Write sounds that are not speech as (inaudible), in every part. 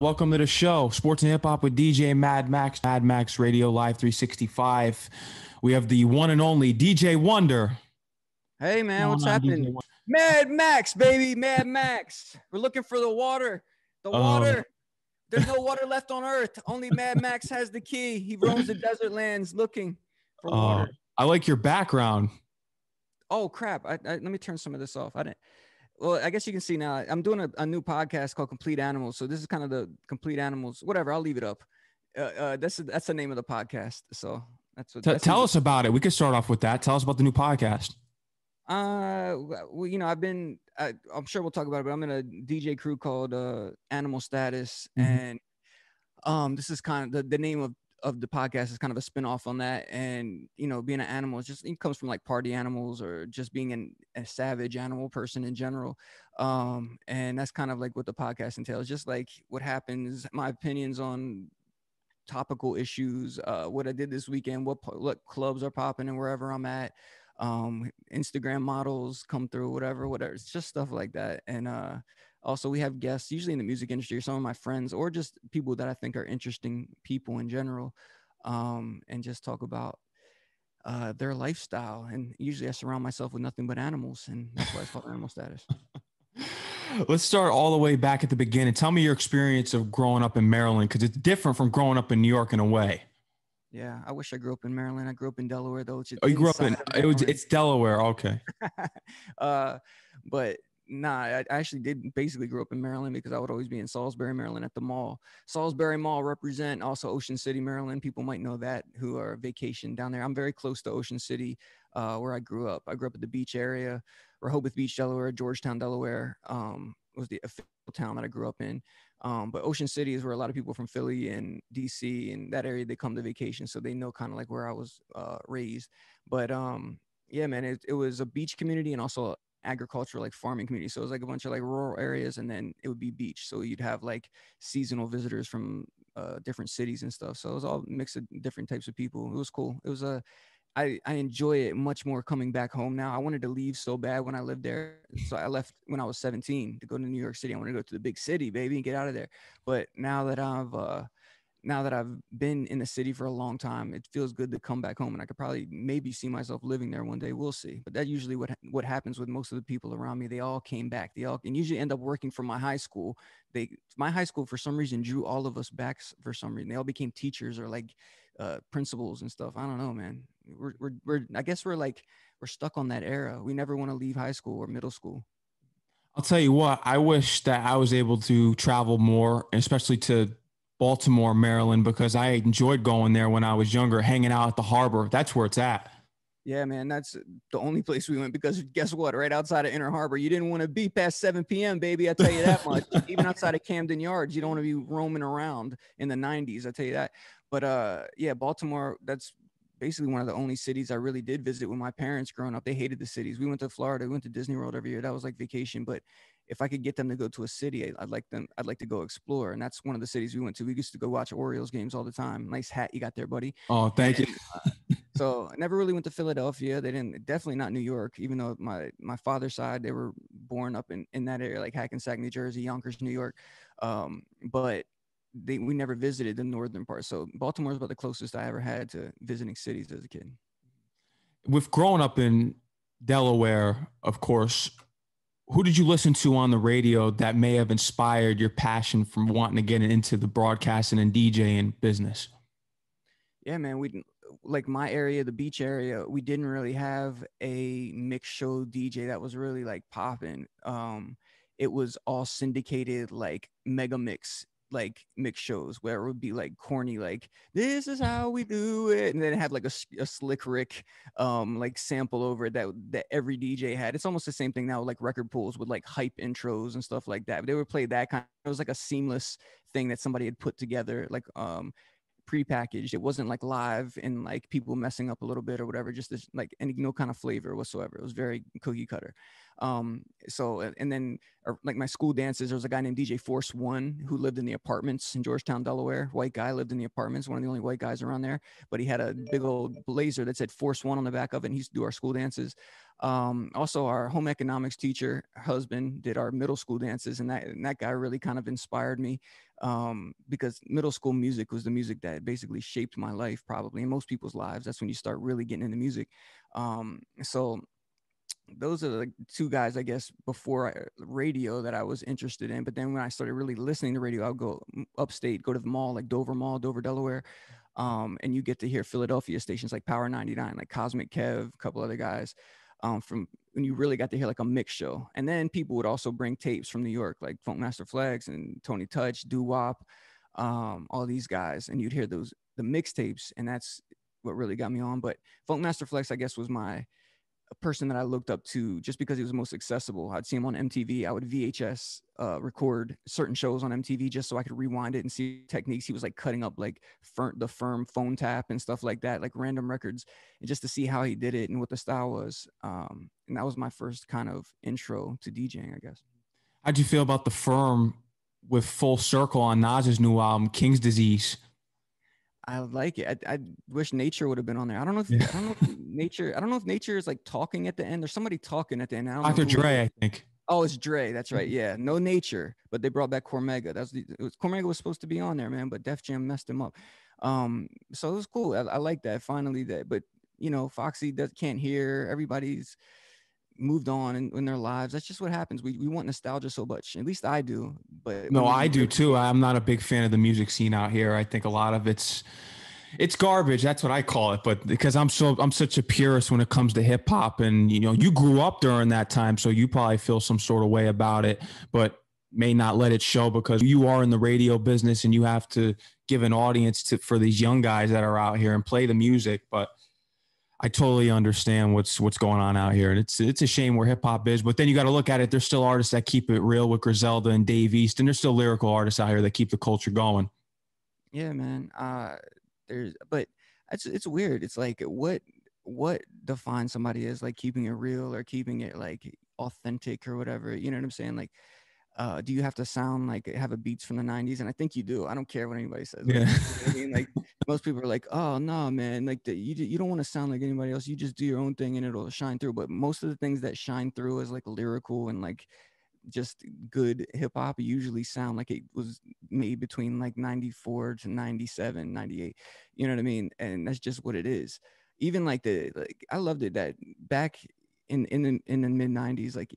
Welcome to the show, Sports and Hip Hop with DJ Mad Max, Mad Max Radio Live 365. We have the one and only DJ Wonder. Hey man, what's happening? Mad Max, baby, Mad Max. We're looking for the water. The Oh. water. There's no water left on earth. Only Mad Max has the key. He roams the desert lands looking for Uh, water. I like your background. Oh crap! I, I, let me turn some of this off. I didn't. Well, I guess you can see now. I'm doing a, a new podcast called Complete Animals. So this is kind of the Complete Animals. Whatever. I'll leave it up. Uh, uh, that's that's the name of the podcast. So that's what. T- that's tell us about it. We could start off with that. Tell us about the new podcast. Uh, well, you know, I've been. I, I'm sure we'll talk about it, but I'm in a DJ crew called uh, Animal Status, Mhm. and um, this is kind of the, the name of of the podcast is kind of a spin-off on that and you know being an animal is just it comes from like party animals or just being an, a savage animal person in general um and that's kind of like what the podcast entails just like what happens my opinions on topical issues uh what i did this weekend what what clubs are popping and wherever i'm at um instagram models come through whatever whatever it's just stuff like that and uh also we have guests usually in the music industry or some of my friends or just people that i think are interesting people in general um and just talk about uh their lifestyle and usually i surround myself with nothing but animals and that's why it's called animal status (laughs) Let's start all the way back at the beginning. Tell me your experience of growing up in Maryland because it's different from growing up in New York in a way. yeah i wish i grew up in maryland i grew up in delaware though which Oh, you grew up in it was it's Delaware. Okay. (laughs) uh, but nah, I actually did basically grow up in Maryland because I would always be in Salisbury, Maryland at the mall. Salisbury Mall represent also Ocean City, Maryland. People might know that who are vacation down there. I'm very close to Ocean City, uh, where I grew up. I grew up at the beach area, Rehoboth Beach, Delaware, Georgetown, Delaware. Um, was the official town that I grew up in. Um, but Ocean City is where a lot of people from Philly and DC and that area they come to vacation, so they know kind of like where I was uh, raised. But um, yeah, man, it, it was a beach community and also agricultural like farming community. So it was like a bunch of like rural areas and then it would be beach. So you'd have like seasonal visitors from uh, different cities and stuff. So it was all a mix of different types of people. It was cool. It was a I, I enjoy it much more coming back home now. I wanted to leave so bad when I lived there. So I left when I was 17 to go to New York City. I wanted to go to the big city, baby, and get out of there. But now that I've uh now that I've been in the city for a long time, it feels good to come back home, and I could probably maybe see myself living there one day. We'll see. But that usually what what happens with most of the people around me. They all came back. They all and usually end up working for my high school. They my high school for some reason drew all of us back for some reason. They all became teachers or like uh, principals and stuff. I don't know, man. We're we're, we're I guess we're like we're stuck on that era. We never want to leave high school or middle school. I'll tell you what, I wish that I was able to travel more, especially to Baltimore, Maryland, because I enjoyed going there when I was younger, hanging out at the harbor. That's where it's at. Yeah, man, that's the only place we went because guess what? Right outside of Inner Harbor, you didn't want to be past 7 p.m., baby. I tell you that much. (laughs) Even outside of Camden Yards, you don't want to be roaming around in the 90s. I tell you that. But uh, yeah, Baltimore. That's basically one of the only cities I really did visit with my parents growing up. They hated the cities. We went to Florida. We went to Disney World every year. That was like vacation. But if I could get them to go to a city, I'd like them. I'd like to go explore. And that's one of the cities we went to. We used to go watch Orioles games all the time. Nice hat you got there, buddy. Oh, thank you. So I never really went to Philadelphia. They didn't definitely not New York, even though my my father's side they were born up in in that area, like Hackensack, New Jersey, Yonkers, New York. Um, but they we never visited the northern part. So Baltimore is about the closest I ever had to visiting cities as a kid. With growing up in Delaware, of course, who did you listen to on the radio that may have inspired your passion from wanting to get into the broadcasting and DJing business? Yeah, man. We like my area, the beach area. We didn't really have a mix show DJ that was really like popping. Um, it was all syndicated like mega mix like mix shows where it would be like corny like this is how we do it and then had like a slick rick um like sample over it that that every dj had. It's almost the same thing now like record pools with like hype intros and stuff like that but they would play that kind it was like a seamless thing that somebody had put together like um prepackaged. It wasn't like live and like people messing up a little bit or whatever, just this, like any no kind of flavor whatsoever. It was very cookie cutter. Um, so and then or, like my school dances, there was a guy named DJ Force One who lived in the apartments in Georgetown, Delaware. White guy lived in the apartments, one of the only white guys around there. But he had a big old blazer that said Force One on the back of it. And he used to do our school dances. Um, also, our home economics teacher husband did our middle school dances, and that and that guy really kind of inspired me um, because middle school music was the music that basically shaped my life, probably in most people's lives. That's when you start really getting into music. Um, so those are the two guys, I guess, before I, radio that I was interested in. But then when I started really listening to radio, I'll go upstate, go to the mall, like Dover Mall, Dover, Delaware. Um, and you get to hear Philadelphia stations like Power 99, like Cosmic Kev, a couple other guys um, from when you really got to hear like a mix show. And then people would also bring tapes from New York, like Funkmaster Flex and Tony Touch, Doo Wop, um, all these guys. And you'd hear those, the mixtapes. And that's what really got me on. But Funkmaster Flex, I guess, was my, a person that I looked up to just because he was most accessible. I'd see him on MTV. I would VHS uh, record certain shows on MTV just so I could rewind it and see techniques. He was like cutting up like fir- the firm phone tap and stuff like that, like random records, and just to see how he did it and what the style was. Um, and that was my first kind of intro to DJing, I guess. How'd you feel about the firm with Full Circle on Nas's new album, King's Disease? I like it. I, I, wish nature would have been on there. I don't know if yeah. I don't know if nature. I don't know if nature is like talking at the end. There's somebody talking at the end. Dr. Dre, I think. Oh, it's Dre. That's right. Mm-hmm. Yeah, no nature, but they brought back Cormega. That's the it was, Cormega was supposed to be on there, man, but Def Jam messed him up. Um, so it was cool. I, I like that. Finally, that. But you know, Foxy does can't hear. Everybody's moved on in, in, their lives. That's just what happens. We, we want nostalgia so much. At least I do. But no, I do too. I'm not a big fan of the music scene out here. I think a lot of it's it's garbage. That's what I call it. But because I'm so I'm such a purist when it comes to hip hop, and you know, you grew up during that time, so you probably feel some sort of way about it, but may not let it show because you are in the radio business and you have to give an audience to for these young guys that are out here and play the music. But I totally understand what's what's going on out here, and it's it's a shame where hip hop is. But then you got to look at it. There's still artists that keep it real with Griselda and Dave East, and there's still lyrical artists out here that keep the culture going. Yeah, man. Uh, there's, but it's it's weird. It's like what what defines somebody as like keeping it real or keeping it like authentic or whatever. You know what I'm saying? Like uh, do you have to sound like have a beats from the 90s and i think you do i don't care what anybody says like, yeah. I mean? like most people are like oh no man like the, you, you don't want to sound like anybody else you just do your own thing and it'll shine through but most of the things that shine through is like lyrical and like just good hip hop usually sound like it was made between like 94 to 97 98 you know what i mean? And that's just what it is. Even like the like i loved it that back in in the, in the mid 90s like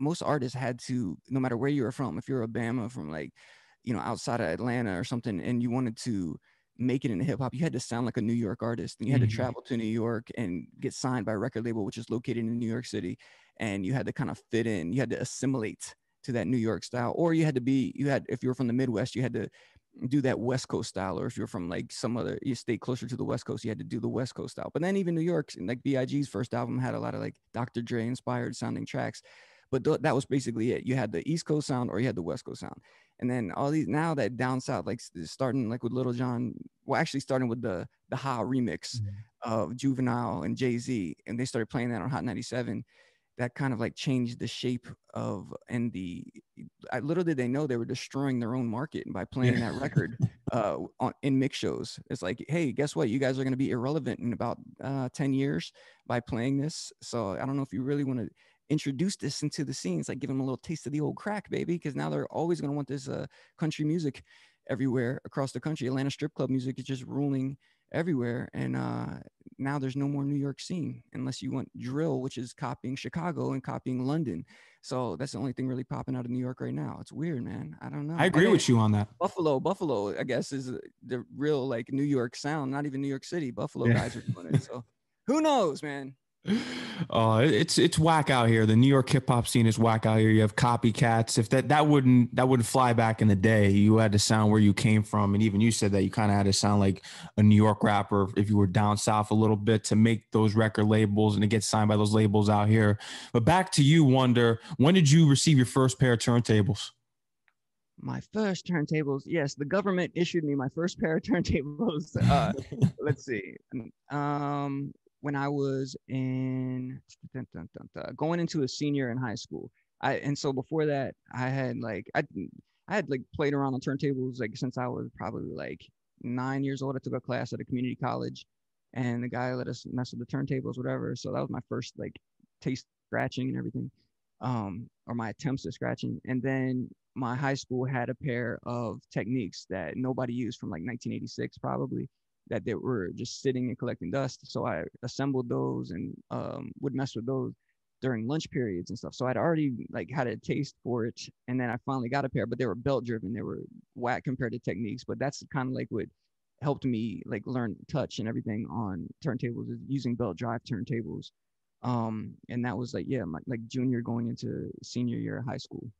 most artists had to, no matter where you were from, if you're a Bama from like, you know, outside of Atlanta or something, and you wanted to make it in hip hop, you had to sound like a New York artist, and you had mm-hmm. to travel to New York and get signed by a record label, which is located in New York City, and you had to kind of fit in, you had to assimilate to that New York style, or you had to be, you had, if you were from the Midwest, you had to do that West Coast style, or if you're from like some other you stay closer to the West Coast, you had to do the West Coast style. But then even New York, like Big's first album had a lot of like Dr. Dre inspired sounding tracks. But th- that was basically it. You had the East Coast sound or you had the West Coast sound. And then all these now that down south, like starting like with Lil Jon, well, actually starting with the the Ha remix mm-hmm. of Juvenile and Jay Z, and they started playing that on Hot 97. That kind of like changed the shape of and the. I, little did they know they were destroying their own market by playing that record (laughs) uh, on in mix shows. It's like, hey, guess what? You guys are going to be irrelevant in about uh, ten years by playing this. So I don't know if you really want to introduce this into the scene. It's like give them a little taste of the old crack, baby, because now they're always going to want this uh, country music everywhere across the country. Atlanta strip club music is just ruling everywhere, and uh, now there's no more New York scene unless you want drill, which is copying Chicago and copying London. So that's the only thing really popping out of New York right now. It's weird, man. I don't know. I agree I with you on that. Buffalo, Buffalo, I guess is the real like New York sound. Not even New York City. Buffalo yeah. guys are doing it. So who knows, man? Uh, it's it's whack out here. The New York hip hop scene is whack out here. You have copycats. If that that wouldn't that wouldn't fly back in the day, you had to sound where you came from, and even you said that you kind of had to sound like a New York rapper if you were down south a little bit to make those record labels and to get signed by those labels out here. But back to you, Wonder. When did you receive your first pair of turntables? My first turntables, yes, the government issued me my first pair of turntables. Uh, (laughs) let's see, um, when I was in going into a senior in high school. I and so before that, I had like I I had like played around on turntables like since I was probably like nine years old. I took a class at a community college, and the guy let us mess with the turntables, whatever. So that was my first like taste scratching and everything, um, or my attempts at scratching. And then my high school had a pair of techniques that nobody used from like 1986 probably that they were just sitting and collecting dust. So I assembled those and um, would mess with those during lunch periods and stuff. So I'd already like had a taste for it, and then I finally got a pair, but they were belt driven. They were whack compared to techniques, but that's kind of like what helped me like learn touch and everything on turntables is using belt drive turntables. Um, and that was like yeah, my, like junior going into senior year of high school.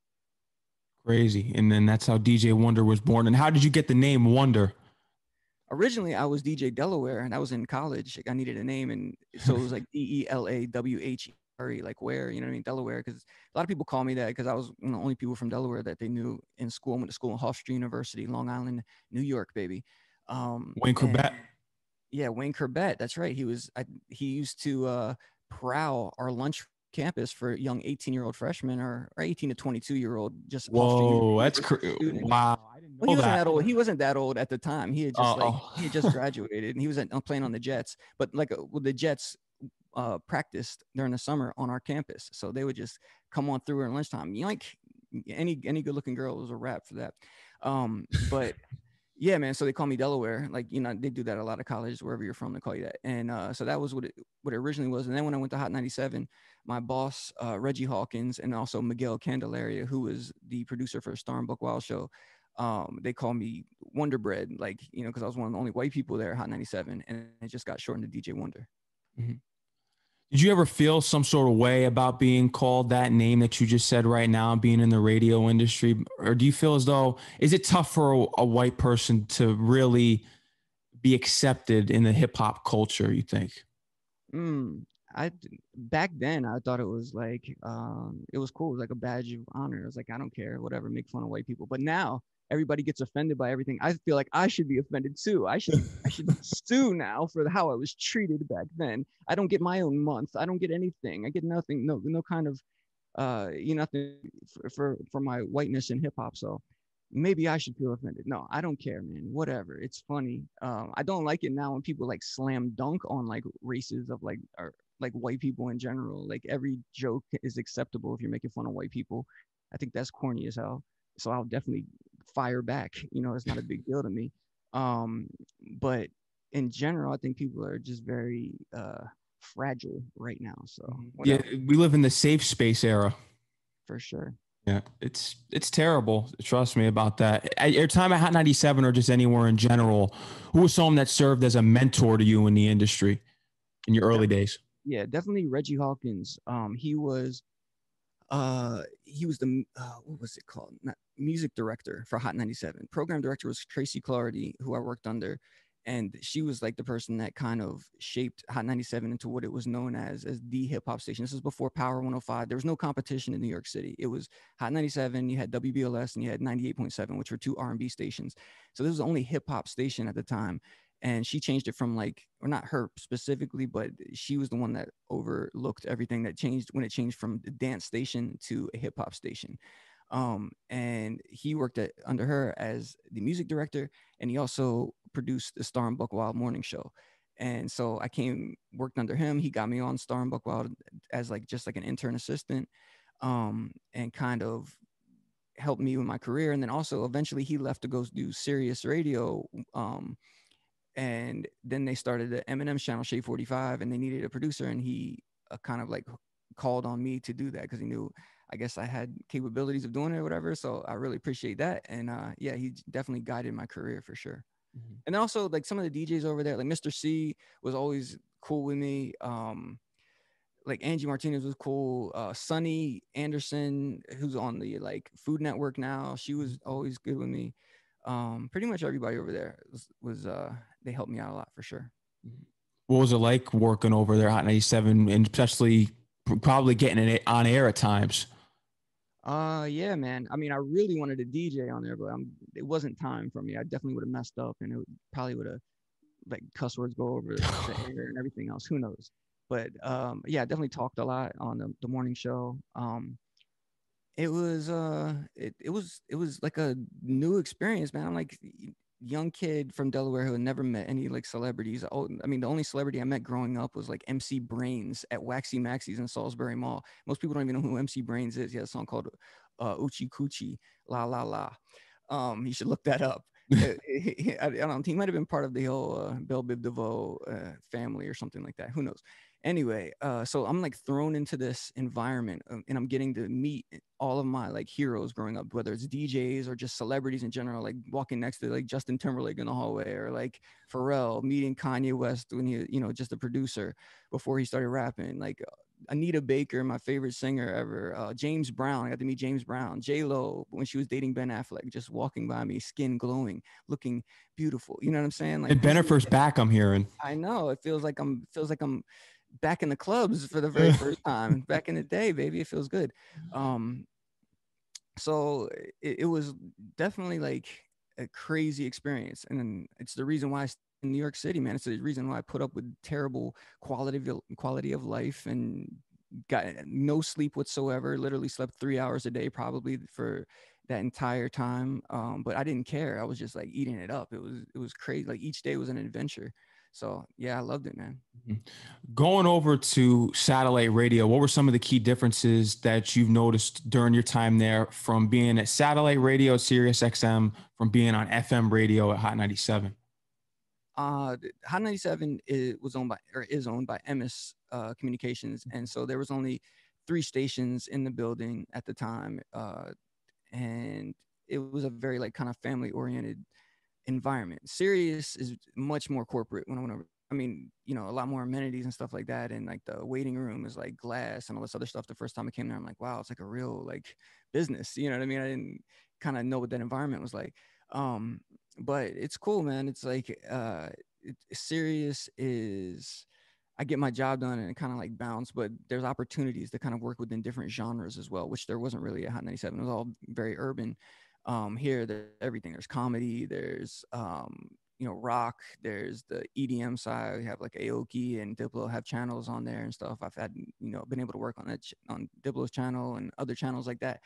Crazy, and then that's how DJ Wonder was born. And how did you get the name Wonder? Originally I was DJ Delaware and I was in college. Like I needed a name, and so it was like (laughs) D E L A W H E, like where you know what I mean, Delaware. Because a lot of people call me that because I was one of the only people from Delaware that they knew in school. I went to school in Hofstra University, Long Island, New York, baby. Um, Wayne Chrebet. Yeah, Wayne Chrebet. That's right. He was. I, he used to uh, prowl our lunch campus for young 18 year old freshmen or, or 18 to 22 year old just whoa that's cr- wow well, he wasn't that. that. old he wasn't that old at the time he had just Uh-oh. like he had just (laughs) graduated and he was at, uh, playing on the jets but like uh, well, the jets uh, practiced during the summer on our campus so they would just come on through at lunchtime like any any good looking girl was a rap for that um but yeah, man. So they call me Delaware. Like, you know, they do that a lot of colleges, wherever you're from, they call you that. And uh, so that was what it what it originally was. And then when I went to Hot 97, my boss, uh, Reggie Hawkins, and also Miguel Candelaria, who was the producer for Star and Buc Wild Show, um, they call me Wonder Bread, like, you know, because I was one of the only white people there at Hot 97. And it just got shortened to DJ Wonder. Mm-hmm. Did you ever feel some sort of way about being called that name that you just said right now, being in the radio industry? Or do you feel as though, is it tough for a, a white person to really be accepted in the hip hop culture, you think? Mm, I back then I thought it was like um, it was cool, it was like a badge of honor. I was like, I don't care, whatever, make fun of white people. But now everybody gets offended by everything. I feel like I should be offended too. I should I should (laughs) sue now for how I was treated back then. I don't get my own month. I don't get anything. I get nothing. No no kind of uh you know nothing for for, for my whiteness in hip hop. So maybe I should feel offended. No, I don't care, man. Whatever. It's funny. Um, I don't like it now when people like slam dunk on like races of like or like white people in general. Like every joke is acceptable if you're making fun of white people. I think that's corny as hell. So I'll definitely fire back. (laughs) You know, it's not a big deal to me. Um, but in general, I think people are just very uh, fragile right now. So mm-hmm. whatever. yeah, we live in the safe space era. For sure. Yeah, it's it's terrible. Trust me about that. At your time at Hot 97 or just anywhere in general, who was someone that served as a mentor to you in the industry in your early days? Yeah, definitely Reggie Hawkins. Um, he was uh he was the uh, what was it called? Not music director for hot 97 program director was tracy cloherty who i worked under. And she was like the person that kind of shaped hot 97 into what it was known as as the hip hop station. This was before power 105 there was no competition in new york city. It was hot 97 you had wbls and you had 98.7 which were two r&b stations. So this was the only hip hop station at the time and she changed it from like or not her specifically but she was the one that overlooked everything that changed when it changed from the dance station to a hip-hop station. Um, and he worked at, under her as the music director and he also produced the star and buc wild morning show. And so i came worked under him. He got me on star and buc wild as like just like an intern assistant um, and kind of helped me with my career. And then also eventually he left to go do Sirius radio um, and then they started the Eminem's channel Shade 45 and they needed a producer and he uh, kind of like called on me to do that because he knew I guess I had capabilities of doing it or whatever. So I really appreciate that. And uh, yeah, he definitely guided my career for sure. Mm-hmm. And also like some of the DJs over there, like Mister Cee was always cool with me. Um, like Angie Martinez was cool. Uh, Sunny Anderson, who's on the like Food Network now, she was mm-hmm. always good with me. Um, pretty much everybody over there was, was uh, they helped me out a lot for sure. What was it like working over there, Hot 97, and especially probably getting it on air at times? Uh, yeah, man. I mean, I really wanted a DJ on there, but I'm, it wasn't time for me. I definitely would have messed up, and it would, probably would have like cuss words go over the (laughs) air and everything else. Who knows? But um, yeah, I definitely talked a lot on the, the morning show. Um, it was uh, it, it was it was like a new experience, man. I'm like, young kid from Delaware who had never met any like celebrities. Oh, I mean, the only celebrity I met growing up was like MC Brains at Waxie Maxie's in Salisbury Mall. Most people don't even know who MC Brains is. He has a song called uh, Oochie Coochie La La La. Um, you should look that up. (laughs) I, I, don't know. He might have been part of the whole uh, Bell Biv DeVoe uh, family or something like that. Who knows? Anyway uh, so i'm like thrown into this environment um, and i'm getting to meet all of my like heroes growing up whether it's djs or just celebrities in general like walking next to like justin timberlake in the hallway or like pharrell meeting kanye west when he you know just a producer before he started rapping like uh, anita baker my favorite singer ever uh, james brown i got to meet james brown j lo when she was dating ben affleck just walking by me skin glowing looking beautiful you know what i'm saying? Like Bennifer's back i'm hearing. I know it feels like i'm feels like i'm back in the clubs for the very (laughs) first time back in the day baby it feels good um so it, it was definitely like a crazy experience and it's the reason why I in New York City, man. It's the reason why I put up with terrible quality of quality of life and got no sleep whatsoever. Literally slept three hours a day probably for that entire time. Um, but I didn't care. I was just like eating it up. It was it was crazy. Like each day was an adventure. So yeah, I loved it, man. Mm-hmm. Going over to satellite radio, what were some of the key differences that you've noticed during your time there from being at satellite radio, Sirius XM, from being on FM radio at Hot 97? Uh, Hot 97 is, was owned by or is owned by Emmis uh, Communications, and so there was only three stations in the building at the time, uh, and it was a very like kind of family oriented environment. Sirius is much more corporate when I went over. I mean, you know, a lot more amenities and stuff like that. And like the waiting room is like glass and all this other stuff. The first time I came there, I'm like, wow, it's like a real like business. You know what I mean? I didn't kind of know what that environment was like. Um, but it's cool, man. It's like uh it, Sirius is I get my job done and kind of like bounce, but there's opportunities to kind of work within different genres as well, which there wasn't really at Hot 97. It was all very urban um, here there's everything. There's comedy there's um, you know rock there's the edm side. We have like aoki and diplo have channels on there and stuff. I've had you know been able to work on that ch- on diplo's channel and other channels like that.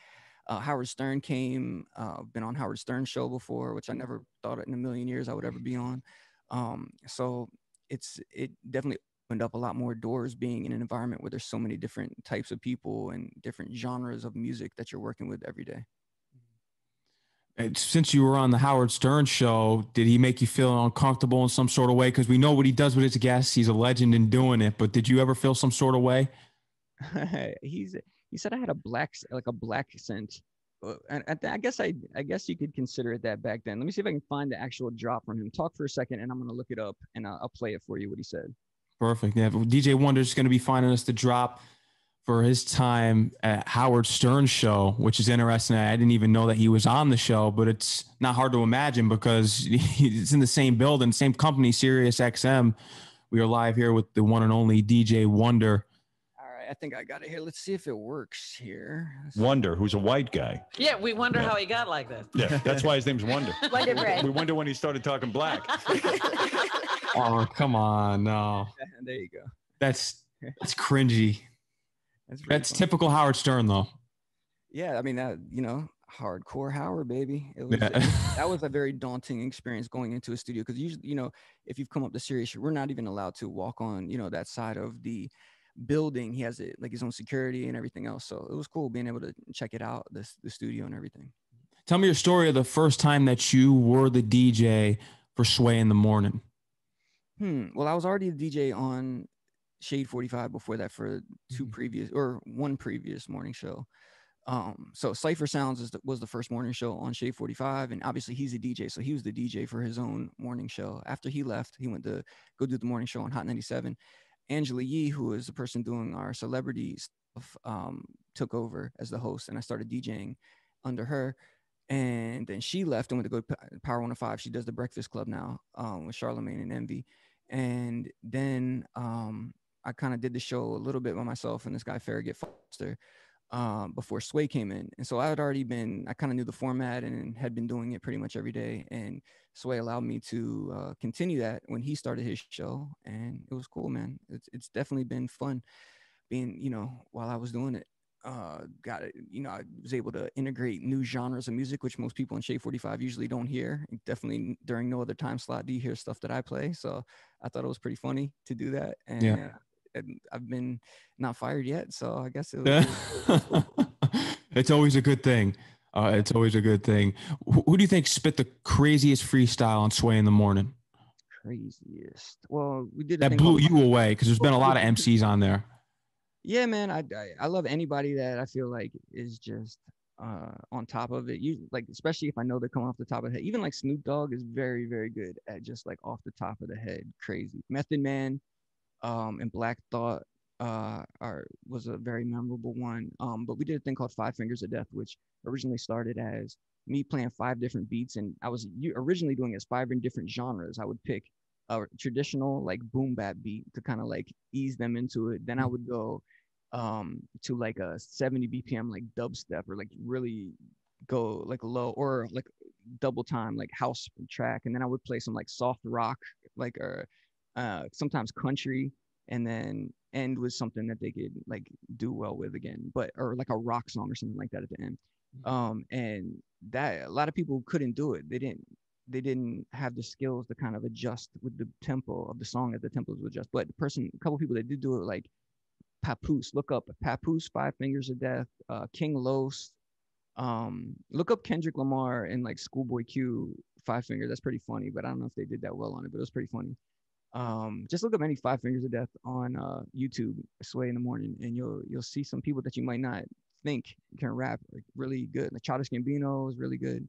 Uh, howard stern came uh, been on howard stern show before which i never thought in a million years i would ever be on. Um, so it's it definitely opened up a lot more doors being in an environment where there's so many different types of people and different genres of music that you're working with every day since you were on the Howard Stern show, did he make you feel uncomfortable in some sort of way? Because we know what he does with his guests. He's a legend in doing it. But did you ever feel some sort of way? (laughs) He's he said I had a black like a black scent, uh, and I guess I I guess you could consider it that back then. Let me see if I can find the actual drop from him. Talk for a second, and I'm gonna look it up and I'll, I'll play it for you. What he said. Perfect. Yeah, DJ Wonder's going to be finding us the drop for his time at Howard Stern's show, which is interesting. I didn't even know that he was on the show, but it's not hard to imagine because (laughs) it's in the same building, same company, Sirius XM. We are live here with the one and only DJ Wonder. All right, I think I got it here. Let's see if it works here. Wonder, who's a white guy. Yeah, we wonder yeah. how he got like this. Yeah, that's why his name's Wonder. (laughs) Wonder Bread. We wonder when he started talking black. (laughs) oh, come on, no. There you go. That's that's cringy. That's, That's typical Howard Stern, though. Yeah, I mean that you know hardcore Howard baby. It was yeah. it, (laughs) that was a very daunting experience going into a studio because usually you know if you've come up to Sirius, we're not even allowed to walk on you know that side of the building. He has it like his own security and everything else. So it was cool being able to check it out, this the studio and everything. Tell me your story of the first time that you were the DJ for Sway in the morning. Hmm. Well, I was already the DJ on Shade 45 before that for 2 mm-hmm. previous or one previous morning show. Um, so Cipha Sounds the, was the first morning show on Shade 45, and obviously he's a DJ, so he was the DJ for his own morning show. After he left, he went to go do the morning show on Hot 97. Angela Yee, who is the person doing our celebrity stuff, um, took over as the host, and I started DJing under her. And then she left and went to go to Power 105. She does the Breakfast Club now um, with Charlemagne and Envy. And then um, I kind of did the show a little bit by myself and this guy Farragut Foster um, before Sway came in, and so I had already been I kind of knew the format and had been doing it pretty much every day. And Sway allowed me to uh, continue that when he started his show, and it was cool, man. It's it's definitely been fun being you know while I was doing it. uh, got it. You know, I was able to integrate new genres of music, which most people in Shade 45 usually don't hear. Definitely during no other time slot do you hear stuff that I play. So I thought it was pretty funny to do that. And, Yeah. And I've been not fired yet, so I guess it was. (laughs) it's always a good thing. Uh, it's always a good thing. Who, who do you think spit the craziest freestyle on Sway in the Morning? craziest. Well, we did That blew you away because there's been a lot of MCs on there. Yeah, man. I, I I love anybody that I feel like is just uh on top of it. You like especially if I know they're coming off the top of the head. Even like Snoop Dogg is very very good at just like off the top of the head, crazy. Method Man, um, and Black Thought uh are was a very memorable one. Um, but we did a thing called Five Fingers of Death, which originally started as me playing five different beats, and I was originally doing it as five in different genres. I would pick a traditional like boom bap beat to kind of like ease them into it. Then I would go um to like a 70 bpm like dubstep or like really go like low or like double time like house track and then i would play some like soft rock like or uh sometimes country and then end with something that they could like do well with again but or like a rock song or something like that at the end um and that a lot of people couldn't do it they didn't they didn't have the skills to kind of adjust with the tempo of the song as the tempos would adjust but the person a couple people that did do it like Papoose. Look up Papoose, Five Fingers of Death, uh, King Los. Um, look up Kendrick Lamar and like Schoolboy Q, Five Fingers. That's pretty funny, but I don't know if they did that well on it, but it was pretty funny. Um, just look up any Five Fingers of Death on uh, YouTube, Sway in the Morning, and you'll you'll see some people that you might not think can rap like really good. Like Childish Gambino is really good.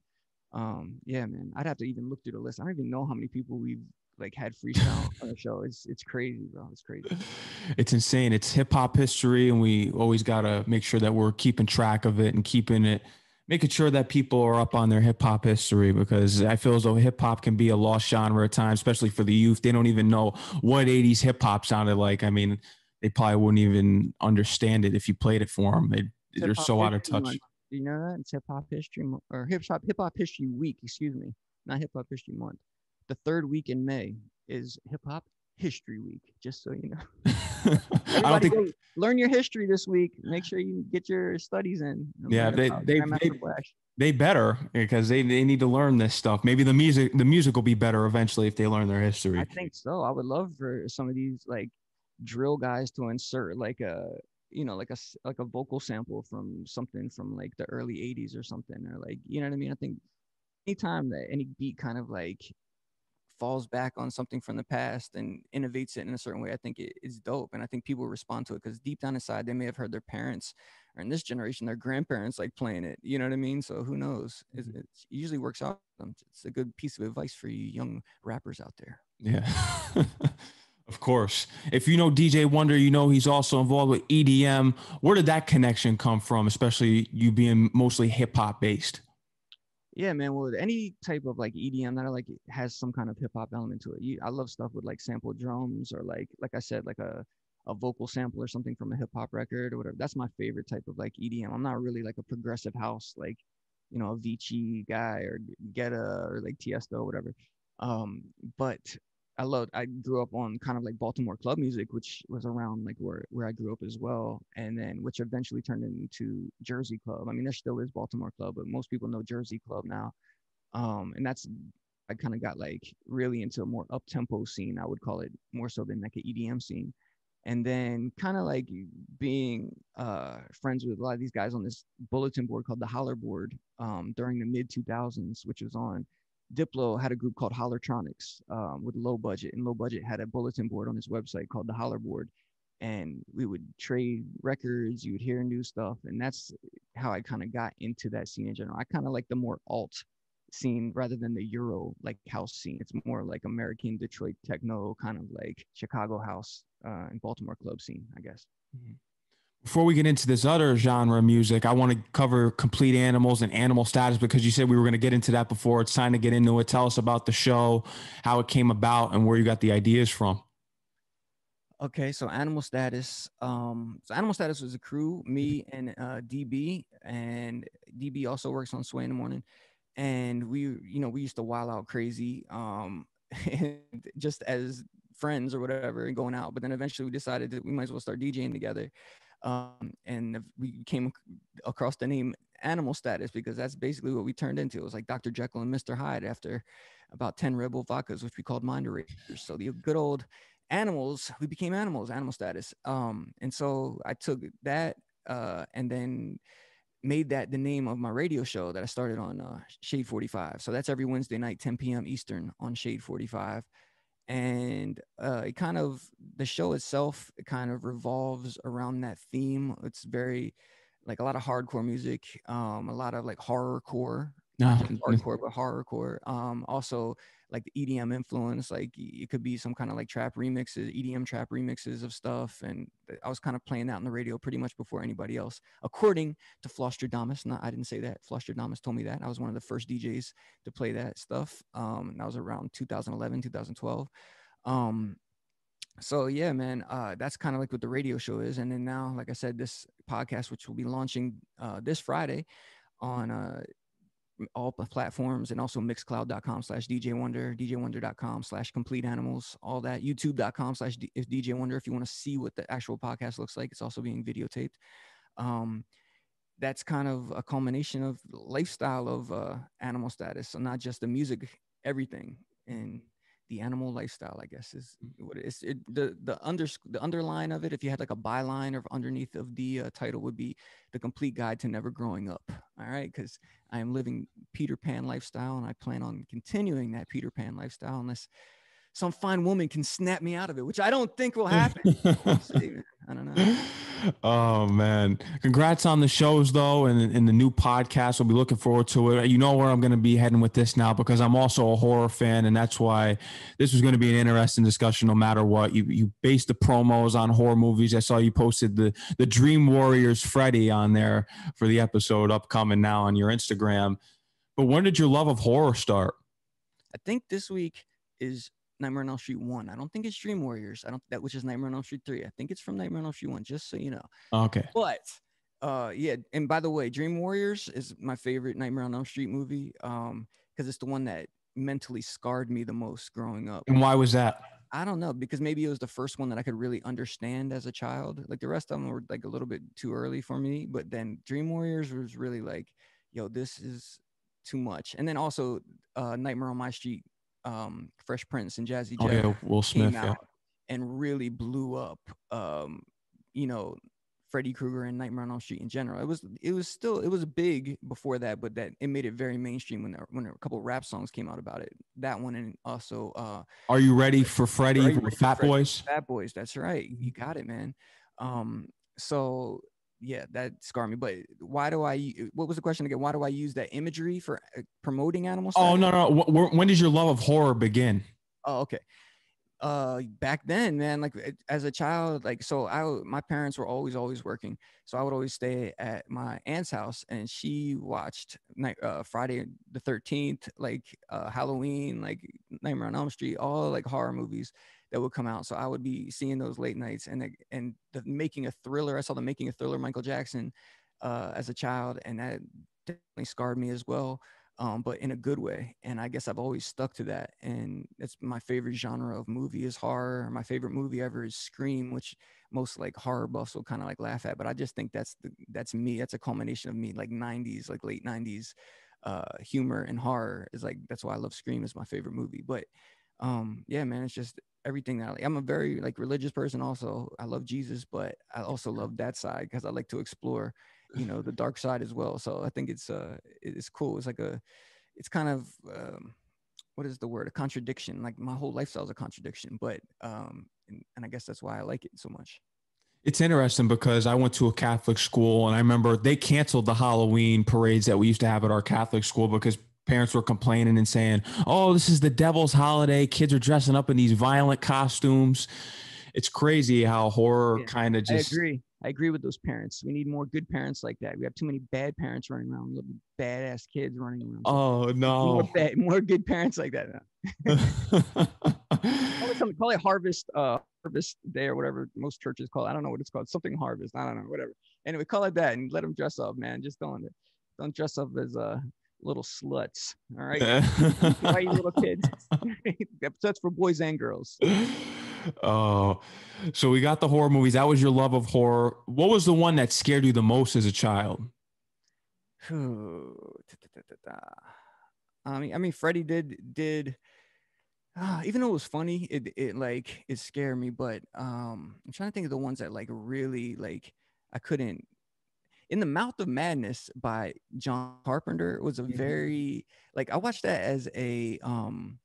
Um, yeah, man, I'd have to even look through the list. I don't even know how many people we've like had freestyle on the (laughs) show. It's it's crazy, bro. It's crazy. It's insane. It's hip hop history, and we always got to make sure that we're keeping track of it and keeping it, making sure that people are up on their hip hop history because I feel as though hip hop can be a lost genre at times, especially for the youth. They don't even know what 80s hip hop sounded like. I mean, they probably wouldn't even understand it if you played it for them. They, they're so out of touch. Month. Do you know that? It's Hip Hop History or Hip Hop Hip Hop History Week, excuse me. Not Hip Hop History Month. The third week in May is Hip Hop History Week, just so you know. (laughs) I don't think learn your history this week. Make sure you get your studies in. Yeah, they- they- they- they better because they, they need to learn this stuff. Maybe the music the music will be better eventually if they learn their history. I think so. I would love for some of these like drill guys to insert like a you know like a like a vocal sample from something from like the early 80s or something or like you know what I mean. I think anytime that any beat kind of like falls back on something from the past and innovates it in a certain way, I think it is dope. And I think people respond to it because deep down inside, they may have heard their parents or in this generation, their grandparents like playing it. You know what I mean? So who knows? It's, Mm-hmm. it usually works out. It's a good piece of advice for you young rappers out there. Yeah. (laughs) of course. If you know DJ Wonder, you know he's also involved with EDM. Where did that connection come from, especially you being mostly hip hop based? Yeah, man. Well, any type of like EDM that I like has some kind of hip hop element to it. You, I love stuff with like sampled drums or like, like I said, like a, a vocal sample or something from a hip hop record or whatever. That's my favorite type of like EDM. I'm not really like a progressive house, like, you know, Avicii guy or Guetta or like Tiesto or whatever. Um, but I love, I grew up on kind of like Baltimore club music, which was around like where, where I grew up as well. And then which eventually turned into Jersey club. I mean, there still is Baltimore club, but most people know Jersey club now. Um, and that's, I kind of got like really into a more up tempo scene, I would call it more so than like an EDM scene. And then kind of like being uh, friends with a lot of these guys on this bulletin board called the Holler Board um, during the mid 2000s, which was on Diplo had a group called Hollertronix um, with low budget, and low budget had a bulletin board on his website called the Holler Board, and we would trade records. You would hear new stuff, and that's how I kind of got into that scene in general. I kind of like the more alt scene rather than the Euro like house scene. It's more like American Detroit techno, kind of like Chicago house uh, and Baltimore club scene, I guess. Before we get into this other genre of music, I want to cover complete animals and animal status because you said we were going to get into that before. It's time to get into it. Tell us about the show, how it came about, and where you got the ideas from. Okay, so Animal Status. Um, so Animal Status was a crew, me and uh, DB, and DB also works on Sway in the Morning, and we, you know, we used to wild out crazy, um, (laughs) just as friends or whatever, and going out. But then eventually we decided that we might as well start DJing together. Um, and we came across the name Animal Status because that's basically what we turned into. It was like Dr. Jekyll and Mr. Hyde after about 10 Red Bull vodkas, which we called mind erasers. So the good old animals, we became animals, animal status. Um, and so I took that uh, and then made that the name of my radio show that I started on uh, Shade 45. So that's every Wednesday night, 10 p.m. Eastern on Shade 45. And uh, it kind of, the show itself, it kind of revolves around that theme. It's very, like a lot of hardcore music, um, a lot of like horrorcore, No. hardcore, but horrorcore. Um, also like the EDM influence, like it could be some kind of like trap remixes, EDM trap remixes of stuff. And I was kind of playing that on the radio pretty much before anybody else, according to Flosstradamus. Not, I didn't say that. Flosstradamus told me that. I was one of the first DJs to play that stuff. Um, and that was around 2011, 2012. Um, so yeah, man, uh, that's kind of like what the radio show is. And then now, like I said, this podcast, which will be launching uh, this Friday on uh, all platforms and also mixcloud.com slash DJ Wonder, djwonder.com slash complete animals, all that, youtube.com slash if DJ Wonder. If you want to see what the actual podcast looks like, it's also being videotaped. Um, that's kind of a culmination of lifestyle of uh, animal status. So not just the music, everything. And the animal lifestyle, I guess, is what it is. It, the the under the underline of it, if you had like a byline or underneath of the uh, title, would be the complete guide to never growing up. All right, because I am living Peter Pan lifestyle, and I plan on continuing that Peter Pan lifestyle unless some fine woman can snap me out of it, which I don't think will happen. We'll (laughs) see, man. I don't know. oh man. Congrats on the shows though and, and the new podcast. We'll be looking forward to it. You know where i'm going to be heading with this now because i'm also a horror fan and that's why this was going to be an interesting discussion no matter what. You you base the promos on horror movies. I saw you posted the the dream warriors freddy on there for the episode upcoming now on your instagram. But when did your love of horror start? I think this week is Nightmare on Elm Street one. I don't think it's Dream Warriors. I don't that which is Nightmare on Elm Street three. I think it's from Nightmare on Elm Street one. Just so you know. okay But uh yeah, and by the way, Dream Warriors is my favorite Nightmare on Elm Street movie. Um, because it's the one that mentally scarred me the most growing up. and why was that I don't know because maybe it was the first one that I could really understand as a child. Like the rest of them were like a little bit too early for me. But then Dream Warriors was really like, yo, this is too much. And then also uh Nightmare on My Street, um, Fresh Prince and Jazzy oh Jeff yeah will smith came yeah out and really blew up um you know Freddy Krueger and Nightmare on Elm Street in general. It was it was still it was big before that, but that it made it very mainstream when there when a couple rap songs came out about it. That one and also uh are you ready for freddy Are with for fat boys Fat Boys. That's right. You got it, man. Um so yeah, that scarred me. But why do I? What was the question again? Why do I use that imagery for uh, promoting animals? oh no no Wh- wh- when did your love of horror begin Oh, okay. Uh, back then, man, like as a child, like so, I my parents were always always working, so I would always stay at my aunt's house, and she watched night uh Friday the Thirteenth, like uh Halloween, like Nightmare on Elm Street, all like horror movies that would come out. So I would be seeing those late nights, and the- and the making a thriller. I saw the making a thriller, Michael Jackson, uh, as a child, and that definitely scarred me as well um, but in a good way. And I guess I've always stuck to that. And it's my favorite genre of movie is horror. My favorite movie ever is Scream, which most like horror buffs will kind of like laugh at. But I just think that's the that's me. That's a culmination of me, like '90s, like late '90s uh, humor and horror is like that's why I love Scream is my favorite movie. But um, yeah, man, it's just everything that I like. I'm a very like religious person. Also, I love Jesus, but I also love that side because I like to explore you know the dark side as well so i think it's uh it's cool it's like a it's kind of um what is the word a contradiction like my whole lifestyle is a contradiction but um and, and i guess that's why i like it so much It's interesting because I went to a Catholic school and I remember they canceled the Halloween parades that we used to have at our Catholic school because parents were complaining and saying, "Oh, this is the devil's holiday. Kids are dressing up in these violent costumes." It's crazy how horror Yeah, kind of just i agree. I agree with those parents. We need more good parents like that. We have too many bad parents running around little badass kids running around. Oh more, no. bad, more good parents like that (laughs) call it, call it harvest uh harvest day or whatever most churches call it. i don't know what it's called. Something harvest. I don't know whatever. Anyway call it that and let them dress up man. Just don't don't dress up as uh little sluts all right why you little kids (laughs) (laughs) that's for boys and girls Oh, so we got the horror movies. That was your love of horror. What was the one that scared you the most as a child? (sighs) I mean, I mean, Freddie did did. Uh, even though it was funny, it it like it scared me. But um, I'm trying to think of the ones that like really like I couldn't. In the Mouth of Madness by John Carpenter was a very like I watched that as a um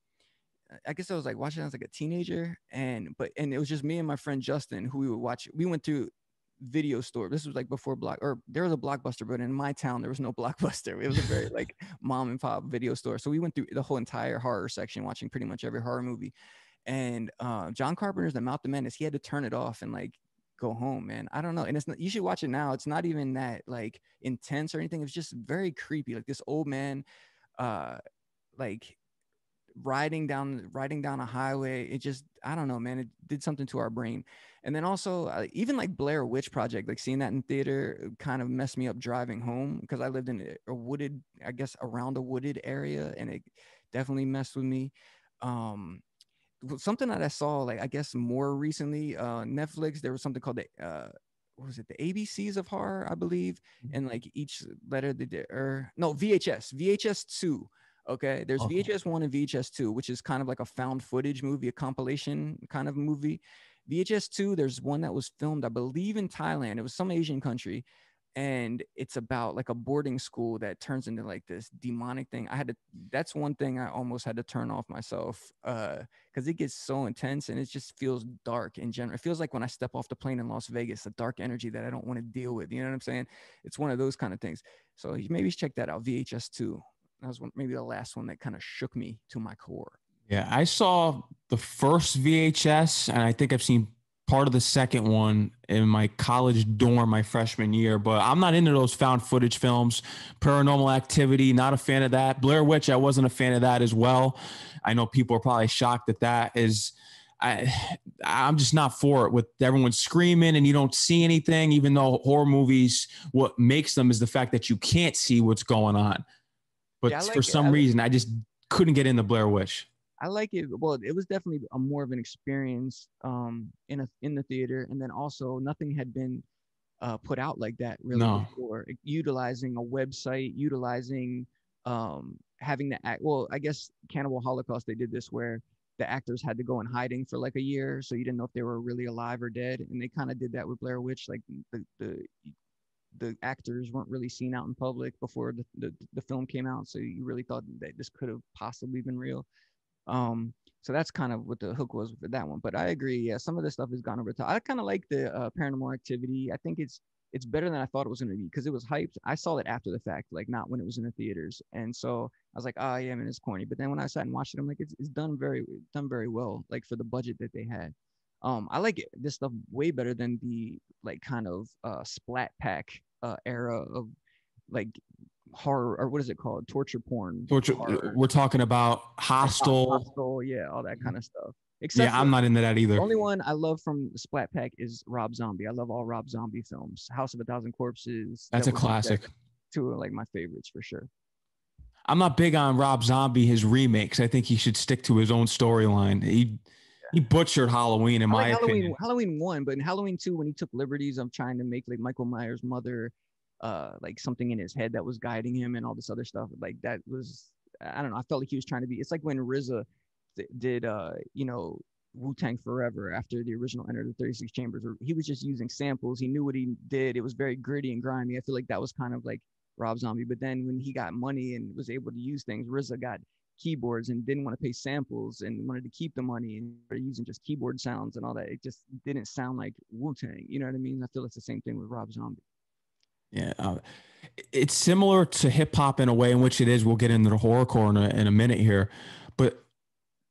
I guess I was like watching it as like a teenager and but and it was just me and my friend Justin who we would watch we went to video store. This was like before block or there was a blockbuster but in my town there was no (laughs) blockbuster. It was a very like mom and pop video store. So we went through the whole entire horror section watching pretty much every horror movie. And uh John Carpenter's The Mouth of Madness he had to turn it off and like go home man. I don't know and it's not you should watch it now. It's not even that like intense or anything. It's just very creepy. Like this old man uh like riding down riding down a highway. It just i don't know man. It did something to our brain. And then also uh, even like blair witch project like seeing that in theater kind of messed me up driving home because i lived in a, wooded i guess around a wooded area and it definitely messed with me. Um something that i saw like i guess more recently uh netflix there was something called the uh what was it the abcs of horror i believe and like each letter they did or no vhs vhs 2 okay? There's Okay. vhs 1 and vhs 2 which is kind of like a found footage movie a compilation kind of movie. Vhs 2 there's one that was filmed i believe in thailand. It was some asian country and it's about like a boarding school that turns into like this demonic thing. I had to that's one thing i almost had to turn off myself uh because it gets so intense and it just feels dark in general. It feels like when i step off the plane in las vegas a dark energy that i don't want to deal with you know what i'm saying? It's one of those kind of things. So maybe check that out vhs 2 that was one, maybe the last one that kind of shook me to my core. Yeah, I saw the first VHS, and I think I've seen part of the second one in my college dorm my freshman year. But I'm not into those found footage films. Paranormal Activity, not a fan of that. Blair Witch, I wasn't a fan of that as well. I know people are probably shocked that that is. I, I'm just not for it with everyone screaming and you don't see anything, even though horror movies, what makes them is the fact that you can't see what's going on. But Yeah, I for it. some I like- reason, I just couldn't get into Blair Witch. I like it. Well, it was definitely a more of an experience um, in a in the theater, and then also nothing had been uh, put out like that really No. before. Utilizing a website, utilizing um, having the act. Well, I guess Cannibal Holocaust they did this where the actors had to go in hiding for like a year, so you didn't know if they were really alive or dead, and they kind of did that with Blair Witch. Like the the the actors weren't really seen out in public before the, the, the film came out so you really thought that this could have possibly been real um so that's kind of what the hook was for that one but i agree yeah some of the stuff has gone over top. I kind of like the uh, paranormal activity. I think it's it's better than i thought it was going to be because it was hyped. I saw it after the fact like not when it was in the theaters. And so i was like oh yeah man it's corny. But then when i sat and watched it i'm like it's, it's done very done very well like for the budget that they had. Um i like it, this stuff way better than the like kind of uh splat pack uh era of like horror or what is it called torture porn Torture, uh, horror. we're talking about hostile. Hostel, yeah, all that mm-hmm. kind of stuff. Except Yeah, I'm not into that either. The only one I love from Splat Pack is Rob Zombie. I love all Rob Zombie films. House of a Thousand Corpses. That's a classic. Two are like my favorites for sure. I'm not big on Rob Zombie his remakes. I think he should stick to his own storyline. He he butchered Halloween in I my like Halloween, opinion. Halloween one, but in Halloween two, when he took liberties of trying to make like Michael Myers' mother, uh, like something in his head that was guiding him and all this other stuff, like that was I don't know. I felt like he was trying to be. It's like when RZA th- did, uh, you know, Wu Tang Forever after the original Enter the 36 Chambers, he was just using samples. He knew what he did. It was very gritty and grimy. I feel like that was kind of like Rob Zombie. But then when he got money and was able to use things, RZA got keyboards and didn't want to pay samples and wanted to keep the money and using just keyboard sounds and all that. It just didn't sound like Wu Tang. You know what I mean? I feel it's the same thing with Rob Zombie. Yeah, uh, it's similar to hip hop in a way in which it is. We'll get into the horrorcore in a, in a minute here, but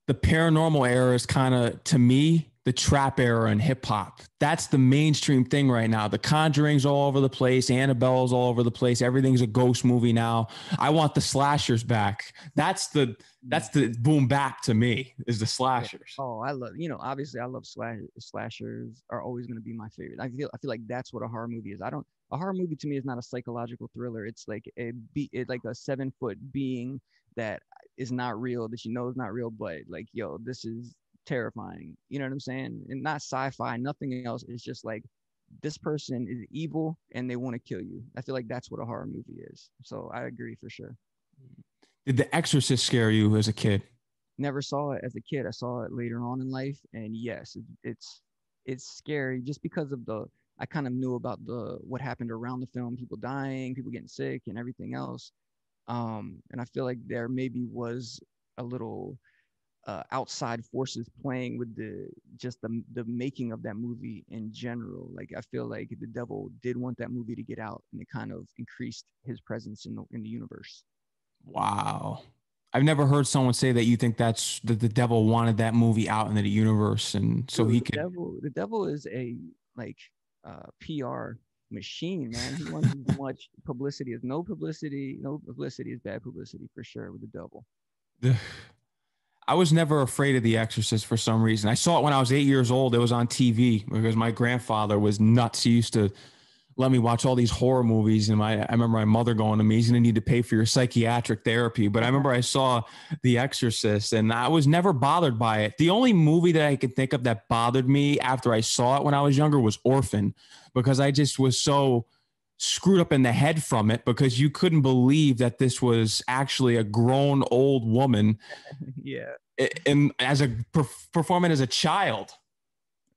the paranormal era is kind of to me the trap era in hip hop. That's the mainstream thing right now. The Conjuring's all over the place. Annabelle's all over the place. Everything's a ghost movie now. I want the slashers back. That's the that's the boom bap to me is the slashers. Oh, I love you know obviously I love slash, slashers are always going to be my favorite. I feel I feel like that's what a horror movie is. I don't a horror movie to me is not a psychological thriller. It's like a be it like a seven foot being that is not real that you know is not real, but like yo this is terrifying. You know what I'm saying? And not sci-fi, nothing else. It's just like this person is evil and they want to kill you. I feel like that's what a horror movie is. So I agree for sure. Did The Exorcist scare you as a kid? Never saw it as a kid. I saw it later on in life, and yes, it's it's scary just because of the. I kind of knew about the what happened around the film, people dying, people getting sick, and everything else. Um, and I feel like there maybe was a little uh, outside forces playing with the just the the making of that movie in general. Like I feel like the devil did want that movie to get out, and it kind of increased his presence in the in the universe. Wow. I've never heard someone say that you think that's that the devil wanted that movie out into the universe and so Dude, he the Devil, the devil is a like uh, PR machine, man. He wants (laughs) as much publicity as no publicity. No publicity is bad publicity for sure with the devil. (sighs) I was never afraid of The Exorcist for some reason. I saw it when I was eight years old. It was on TV because my grandfather was nuts. He used to let me watch all these horror movies. And my, I remember my mother going to me, he's going to need to pay for your psychiatric therapy. But I remember I saw The Exorcist and I was never bothered by it. The only movie that I could think of that bothered me after I saw it when I was younger was Orphan because I just was so screwed up in the head from it because you couldn't believe that this was actually a grown old woman (laughs) yeah, And as a performing as a child.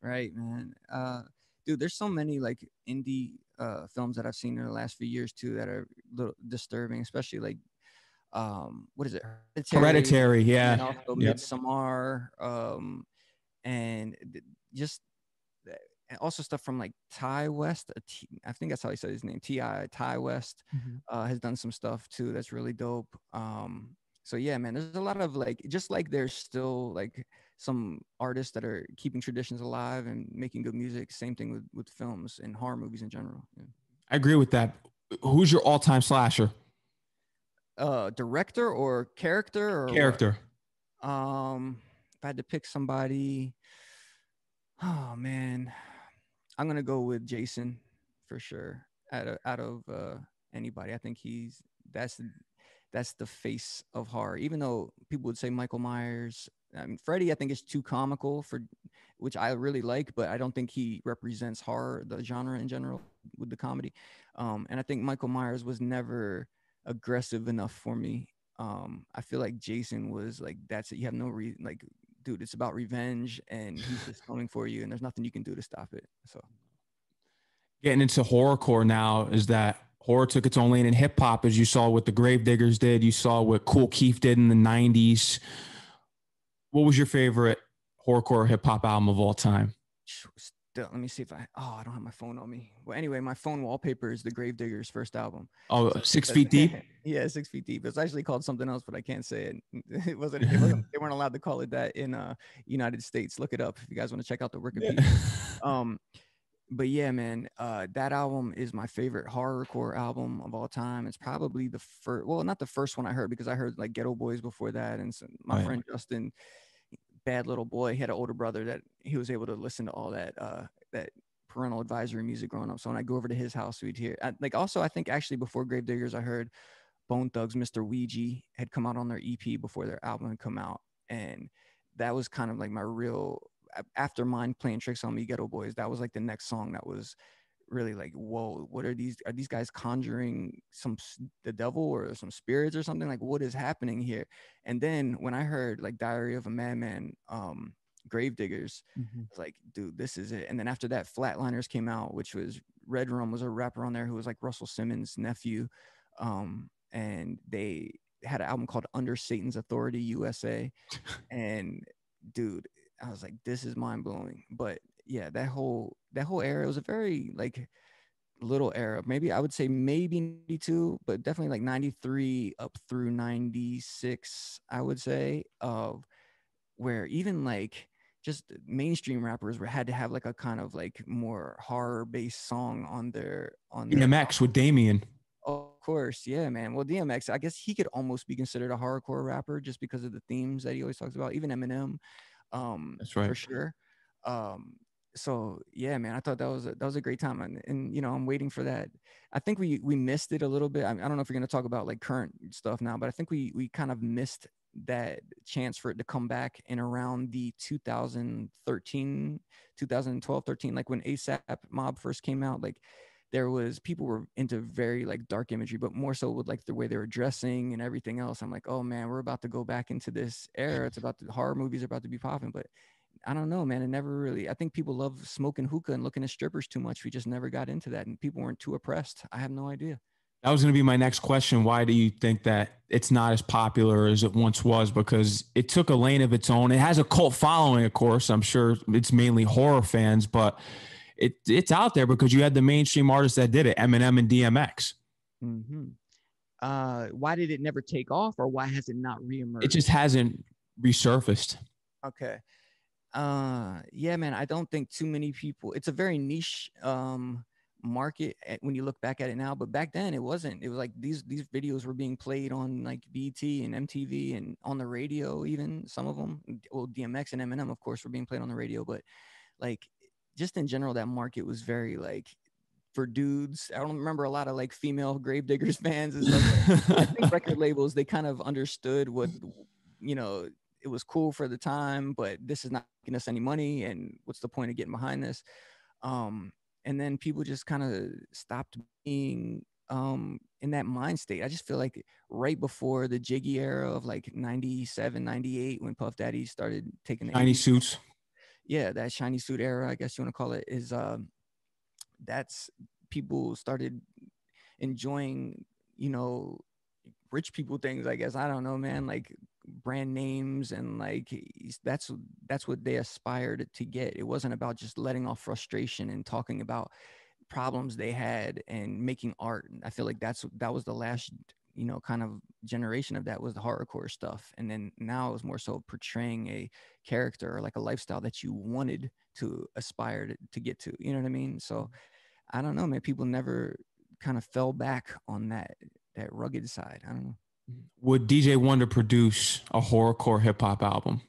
right, man. Uh, dude, there's so many like indie uh films that I've seen in the last few years too that are a little disturbing, especially like um, what is it? Hereditary, and yeah. also Yep. Midsommar, um, and just and also stuff from like Ti West. T- I think that's how he said his name. Ti Ty West uh, has done some stuff too. That's really dope. Um, so yeah, man, there's a lot of like, just like there's still like some artists that are keeping traditions alive and making good music. Same thing with with films and horror movies in general. Yeah. I agree with that. Who's your all-time slasher Uh, director or character or what? character? Um, if I had to pick somebody, oh man, I'm gonna go with Jason for sure. Out of out of uh, anybody, I think he's that's that's the face of horror. Even though people would say Michael Myers, I mean Freddy, I think is too comical for, which I really like, but I don't think he represents horror, the genre in general, with the comedy. Um, and I think Michael Myers was never aggressive enough for me um i feel like jason was like that's it you have no reason like dude it's about revenge and he's (laughs) just coming for you and there's nothing you can do to stop it so Getting into horrorcore now is that horror took its own lane in hip hop, as you saw what the Gravediggaz did. You saw what Kool Keith did in the '90s. What was your favorite horrorcore hip hop album of all time? let me see if i oh i don't have my phone on me. Well anyway my phone wallpaper is the gravediggaz first album. Oh, So Six Feet (laughs) Deep. yeah six feet deep. It's actually called something else but i can't say it. (laughs) It wasn't, it wasn't (laughs) they weren't allowed to call it that in uh united states. Look it up if you guys want to check out the wikipedia. Um but yeah man uh that album is my favorite horrorcore album of all time. It's probably the first well not the first one i heard because i heard like geto boys before that and some, my friend justin bad little boy he had an older brother that he was able to listen to all that uh that parental advisory music growing up. So when i go over to his house we'd hear I, like also i think actually before gravediggaz i heard bone thugs mr ouija had come out on their ep before their album had come out. And that was kind of like my real after mind playing tricks on me geto boys that was like the next song that was really like whoa what are these are these guys conjuring some the devil or some spirits or something like what is happening here and then when i heard like diary of a madman um gravediggaz Mm-hmm. Like, dude, this is it. And then after that, Flatlinerz came out, which was Redrum was a rapper on there who was like Russell Simmons' nephew. Um, and they had an album called Under Satan's Authority USA. (laughs) and dude, I was like, this is mind blowing. But yeah, that whole that whole era it was a very like little era. Maybe I would say maybe 92, but definitely like 93 up through 96, I would say, of where even like just mainstream rappers were had to have like a kind of like more horror based song on their on their DMX with Damien. of course, yeah, man. Well, DMX, I guess he could almost be considered a horrorcore rapper just because of the themes that he always talks about. Even Eminem, um, That's for sure. Um, so yeah, man, I thought that was a, that was a great time, and, and you know, I'm waiting for that. I think we we missed it a little bit. I, mean, I don't know if you're gonna talk about like current stuff now, but I think we we kind of missed that chance for it to come back in around the 2013 2012 13 like when asap mob first came out like there was people were into very like dark imagery but more so with like the way they were dressing and everything else i'm like oh man we're about to go back into this era it's about the horror movies are about to be popping but I don't know, man. It never really. I think people love smoking hookah and looking at strippers too much. We just never got into that, and people weren't too oppressed. I have no idea. That was going to be my next question. Why do you think that it's not as popular as it once was? Because it took a lane of its own. It has a cult following, of course. I'm sure it's mainly horror fans, but it it's out there because you had the mainstream artists that did it, Eminem and DMX. Mm-hmm. Uh, why did it never take off, or why has it not reemerged? It just hasn't resurfaced. Okay. Uh, yeah, man. I don't think too many people. It's a very niche um market when you look back at it now but back then it wasn't it was like these these videos were being played on like bt and mtv and on the radio even some of them well dmx and eminem of course were being played on the radio but like just in general that market was very like for dudes. I don't remember a lot of like female gravediggers (laughs) fans and stuff i think (laughs) record labels they kind of understood what you know it was cool for the time but this is not getting us any money and what's the point of getting behind this? Um and then people just kind of stopped being um in that mind state. I just feel like right before the jiggy era of like 97 98 when puff daddy started taking the shiny suits yeah that shiny suit era i guess you want to call it is um that's people started enjoying you know rich people things i guess. I don't know man like brand names and like that's that's what they aspired to get. It wasn't about just letting off frustration and talking about problems they had and making art. I feel like that's that was the last you know kind of generation of that was the horrorcore stuff. And then now it was more so portraying a character or like a lifestyle that you wanted to aspire to, to get to you know what i mean? So mm-hmm. i don't know man people never kind of fell back on that that rugged side. I don't know. Would DJ Wonder produce a horrorcore hip hop album?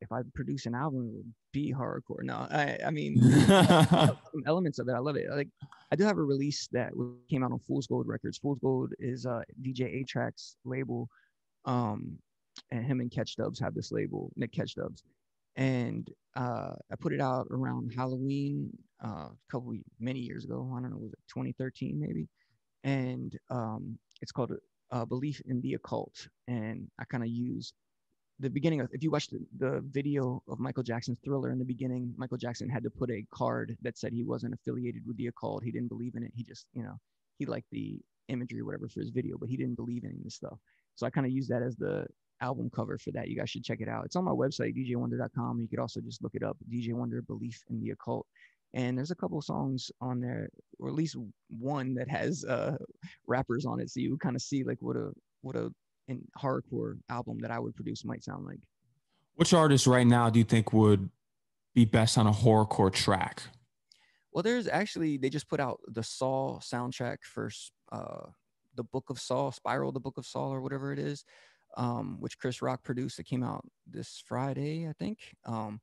If I produce an album, it would be hardcore. No, I, I mean, (laughs) elements of it. I love it. Like, I do have a release that came out on Fool's Gold Records. Fool's Gold is uh, DJ A-Trak's label, um, and him and Catchdubs have this label, Nick Catchdubs, and uh, I put it out around Halloween uh, a couple many years ago. I don't know, was it 2013 maybe? And um, it's called uh, belief in the occult, and I kind of use the beginning of if you watch the, the video of Michael Jackson's Thriller in the beginning, Michael Jackson had to put a card that said he wasn't affiliated with the occult. He didn't believe in it. He just, you know, he liked the imagery or whatever for his video, but he didn't believe in any of this stuff. So I kind of use that as the album cover for that. You guys should check it out. It's on my website, djwonder.com. You could also just look it up, DJ Wonder Belief in the Occult and there's a couple songs on there or at least one that has uh rappers on it so you kind of see like what a what a in hardcore album that i would produce might sound like which artist right now do you think would be best on a horrorcore track well there's actually they just put out the saw soundtrack for uh the book of saw spiral the book of saw or whatever it is um which chris rock produced it came out this friday i think um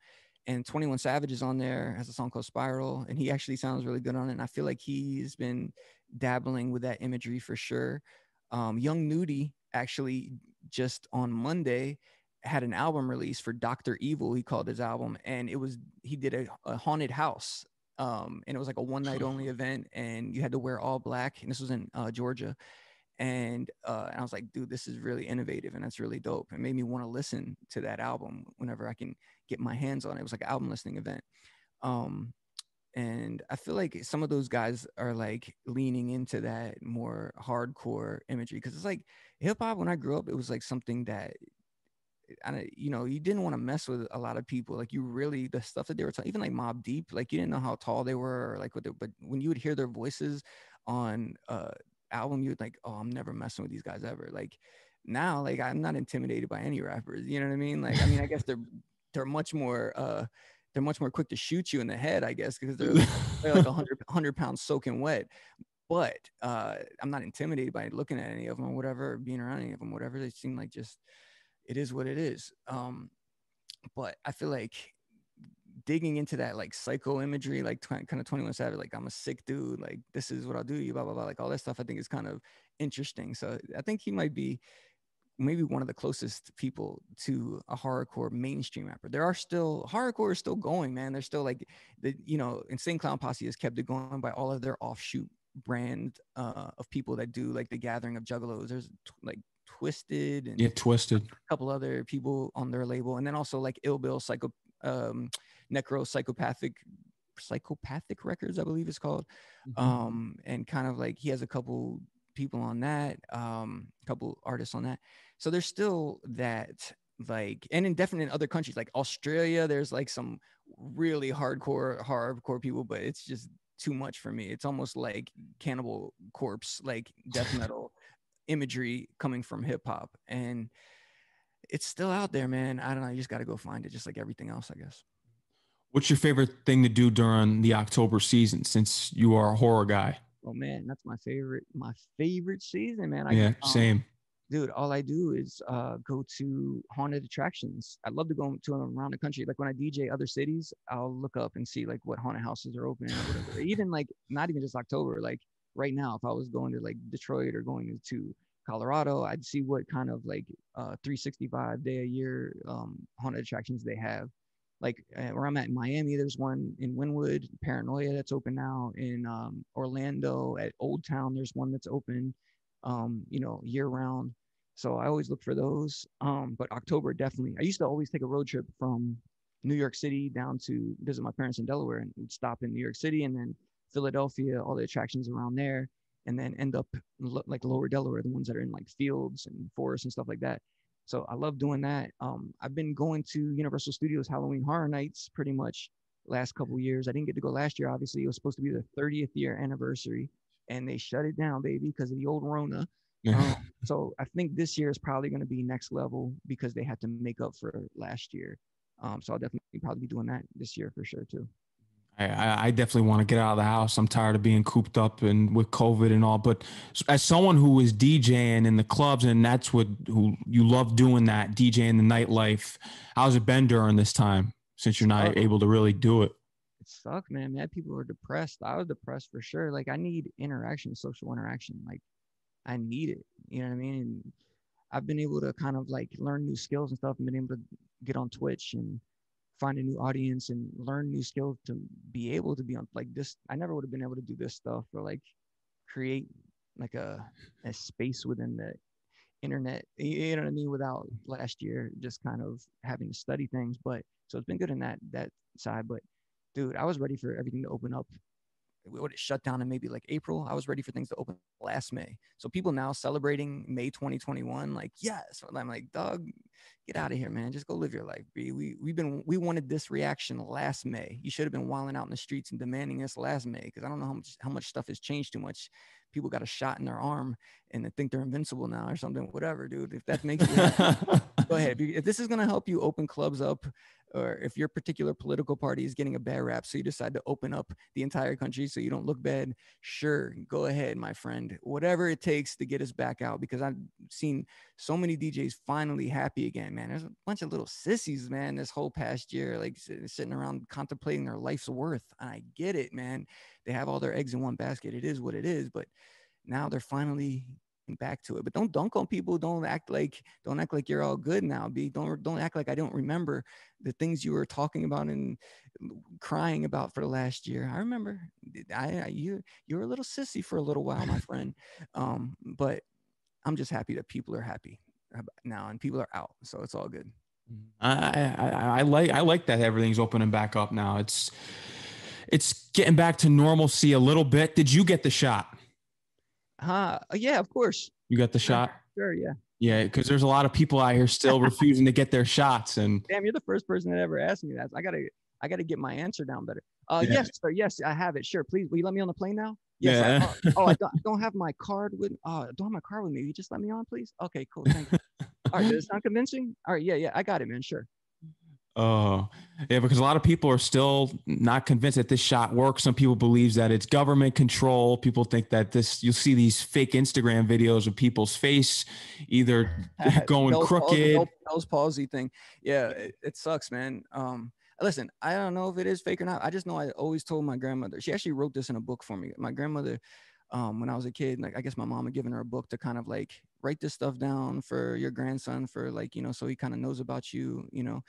and 21 Savage is on there, has a song called Spiral, and he actually sounds really good on it. And I feel like he's been dabbling with that imagery for sure. Um, Young Nudy actually just on Monday had an album release for Dr. Evil, he called his album, and it was he did a, a haunted house. Um, and it was like a one night only event, and you had to wear all black. And this was in uh, Georgia and uh, and I was like, dude, this is really innovative and that's really dope. It made me want to listen to that album whenever I can get my hands on it. It was like an album listening event. Um, and I feel like some of those guys are like leaning into that more hardcore imagery because it's like hip hop. When I grew up, it was like something that I, you know, you didn't want to mess with a lot of people. Like you really, the stuff that they were talking, even like Mobb Deep, like you didn't know how tall they were, or like what. They, but when you would hear their voices on uh, album, you would like, oh, I'm never messing with these guys ever. Like now, like I'm not intimidated by any rappers. You know what I mean? Like I mean, I guess (laughs) they're they're much more uh they're much more quick to shoot you in the head, I guess, because they're they're like 100 (laughs) 100 pounds soaking wet. But uh, I'm not intimidated by looking at any of them or whatever, or being around any of them, whatever. They seem like just it is what it is. Um, but I feel like digging into that like psycho imagery, like kind of 21 Savage, like I'm a sick dude, like this is what I'll do, you blah blah blah, like all that stuff. I think is kind of interesting. So I think he might be maybe one of the closest people to a horrorcore mainstream rapper. There are still horrorcore is still going, man. They're still like the you know, Insane Clown Posse has kept it going by all of their offshoot brand uh, of people that do like the gathering of juggalos. There's t- like Twiztid and Yeah, twiztid. a couple other people on their label, and then also like Ill Bill, Psycho, um, Necro, Psychopathic, Psychopathic Records, I believe it's called. Mm-hmm. Um, and kind of like he has a couple people on that, um, a couple artists on that. So there's still that like, and in definitely in other countries like Australia, there's like some really hardcore, hardcore people, but it's just too much for me. It's almost like Cannibal Corpse, like death (laughs) metal imagery coming from hip hop, and it's still out there, man. I don't know. You just got to go find it, just like everything else, I guess. What's your favorite thing to do during the October season since you are a horror guy? Oh man, that's my favorite, my favorite season, man. I, yeah, um, same. Dude all i do is uh, go to haunted attractions. I love to go to them around the country. Like when i dj other cities i'll look up and see like what haunted houses are open or whatever. (laughs) Even like not even just october like right now if i was going to like detroit or going to colorado i'd see what kind of like uh 365 day a year um haunted attractions they have. Like uh, where i'm at in miami there's one in wynwood paranoia that's open now. In um orlando at old town there's one that's open um, you know, year round. So I always look for those. Um, but October definitely. I used to always take a road trip from New York City down to visit my parents in Delaware, and would stop in New York City and then Philadelphia, all the attractions around there, and then end up lo- like lower Delaware, the ones that are in like fields and forests and stuff like that. So I love doing that. Um, I've been going to Universal Studios Halloween Horror Nights pretty much last couple years. I didn't get to go last year. Obviously, it was supposed to be the 30th year anniversary, and they shut it down, baby, because of the old Rona. Um, so I think this year is probably going to be next level because they had to make up for last year. Um, so I'll definitely probably be doing that this year for sure too. I- I, definitely want to get out of the house. I'm tired of being cooped up and with COVID and all. But as someone who is DJing in the clubs and that's what who you love doing that DJing the nightlife, how's it been during this time since you're not able to really do it? It sucked, man. Mad people were depressed. I was depressed for sure. Like I need interaction, social interaction. Like I need it. You know what I mean? And I've been able to kind of like learn new skills and stuff and been able to get on Twitch and find a new audience and learn new skills to be able to be on like this. I never would have been able to do this stuff or like create like a, a space within the internet, you know what I mean? Without last year just kind of having to study things. But so it's been good in that that side. But dude, I was ready for everything to open up. What it shut down in maybe like April. I was ready for things to open last May. So people now celebrating May 2021, like yes. I'm like, Doug, get out of here, man. Just go live your life. We we've been we wanted this reaction last May. You should have been wilding out in the streets and demanding this last May because I don't know how much how much stuff has changed too much. People got a shot in their arm and they think they're invincible now or something. Whatever, dude. If that makes you go ahead. If this is going to help you open clubs up, or if your particular political party is getting a bad rap, so you decide to open up the entire country so you don't look bad, sure, go ahead, my friend. Whatever it takes to get us back out, because I've seen so many DJs finally happy again, man. There's a bunch of little sissies, man, this whole past year, like sitting around contemplating their life's worth. And I get it, man. They have all their eggs in one basket. It is what it is, but now they're finally back to it. But don't dunk on people. Don't act like don't act like you're all good now. Be don't don't act like I don't remember the things you were talking about and crying about for the last year. I remember. I, I you you were a little sissy for a little while, my (laughs) friend. Um, but I'm just happy that people are happy now and people are out, so it's all good. I, I, I- I like I like that everything's opening back up now. It's it's getting back to normalcy a little bit. Did you get the shot? Huh? Yeah, of course. You got the shot? Sure. Yeah. Yeah, because there's a lot of people out here still (laughs) refusing to get their shots, and Damn, you're the first person that ever asked me that. I gotta I gotta get my answer down better. Uh, Yeah. yes, sir. Yes, I have it. Sure. Please, will you let me on the plane now? Yes. I- Yeah. oh, oh, I don't, I (laughs) don't have my card with. Oh, I don't have my card with me. You just let me on, please. Okay, cool. Thank you. All right. Does it sound convincing? All right. Yeah. Yeah. I got it, man. Sure. Oh, yeah, because a lot of people are still not convinced that this shot works. Some people believe that it's government control. People think that this, you'll see these fake Instagram videos of people's face either (laughs) (laughs) going palsy- crooked. Bell's palsy thing. Yeah, it, it sucks, man. Um, listen, I don't know if it is fake or not. I just know I always told my grandmother. She actually wrote this in a book for me. My grandmother um, when I was a kid. Like I guess my mom had given her a book to kind of like write this stuff down for your grandson for like you know so he kind of knows about you, you know,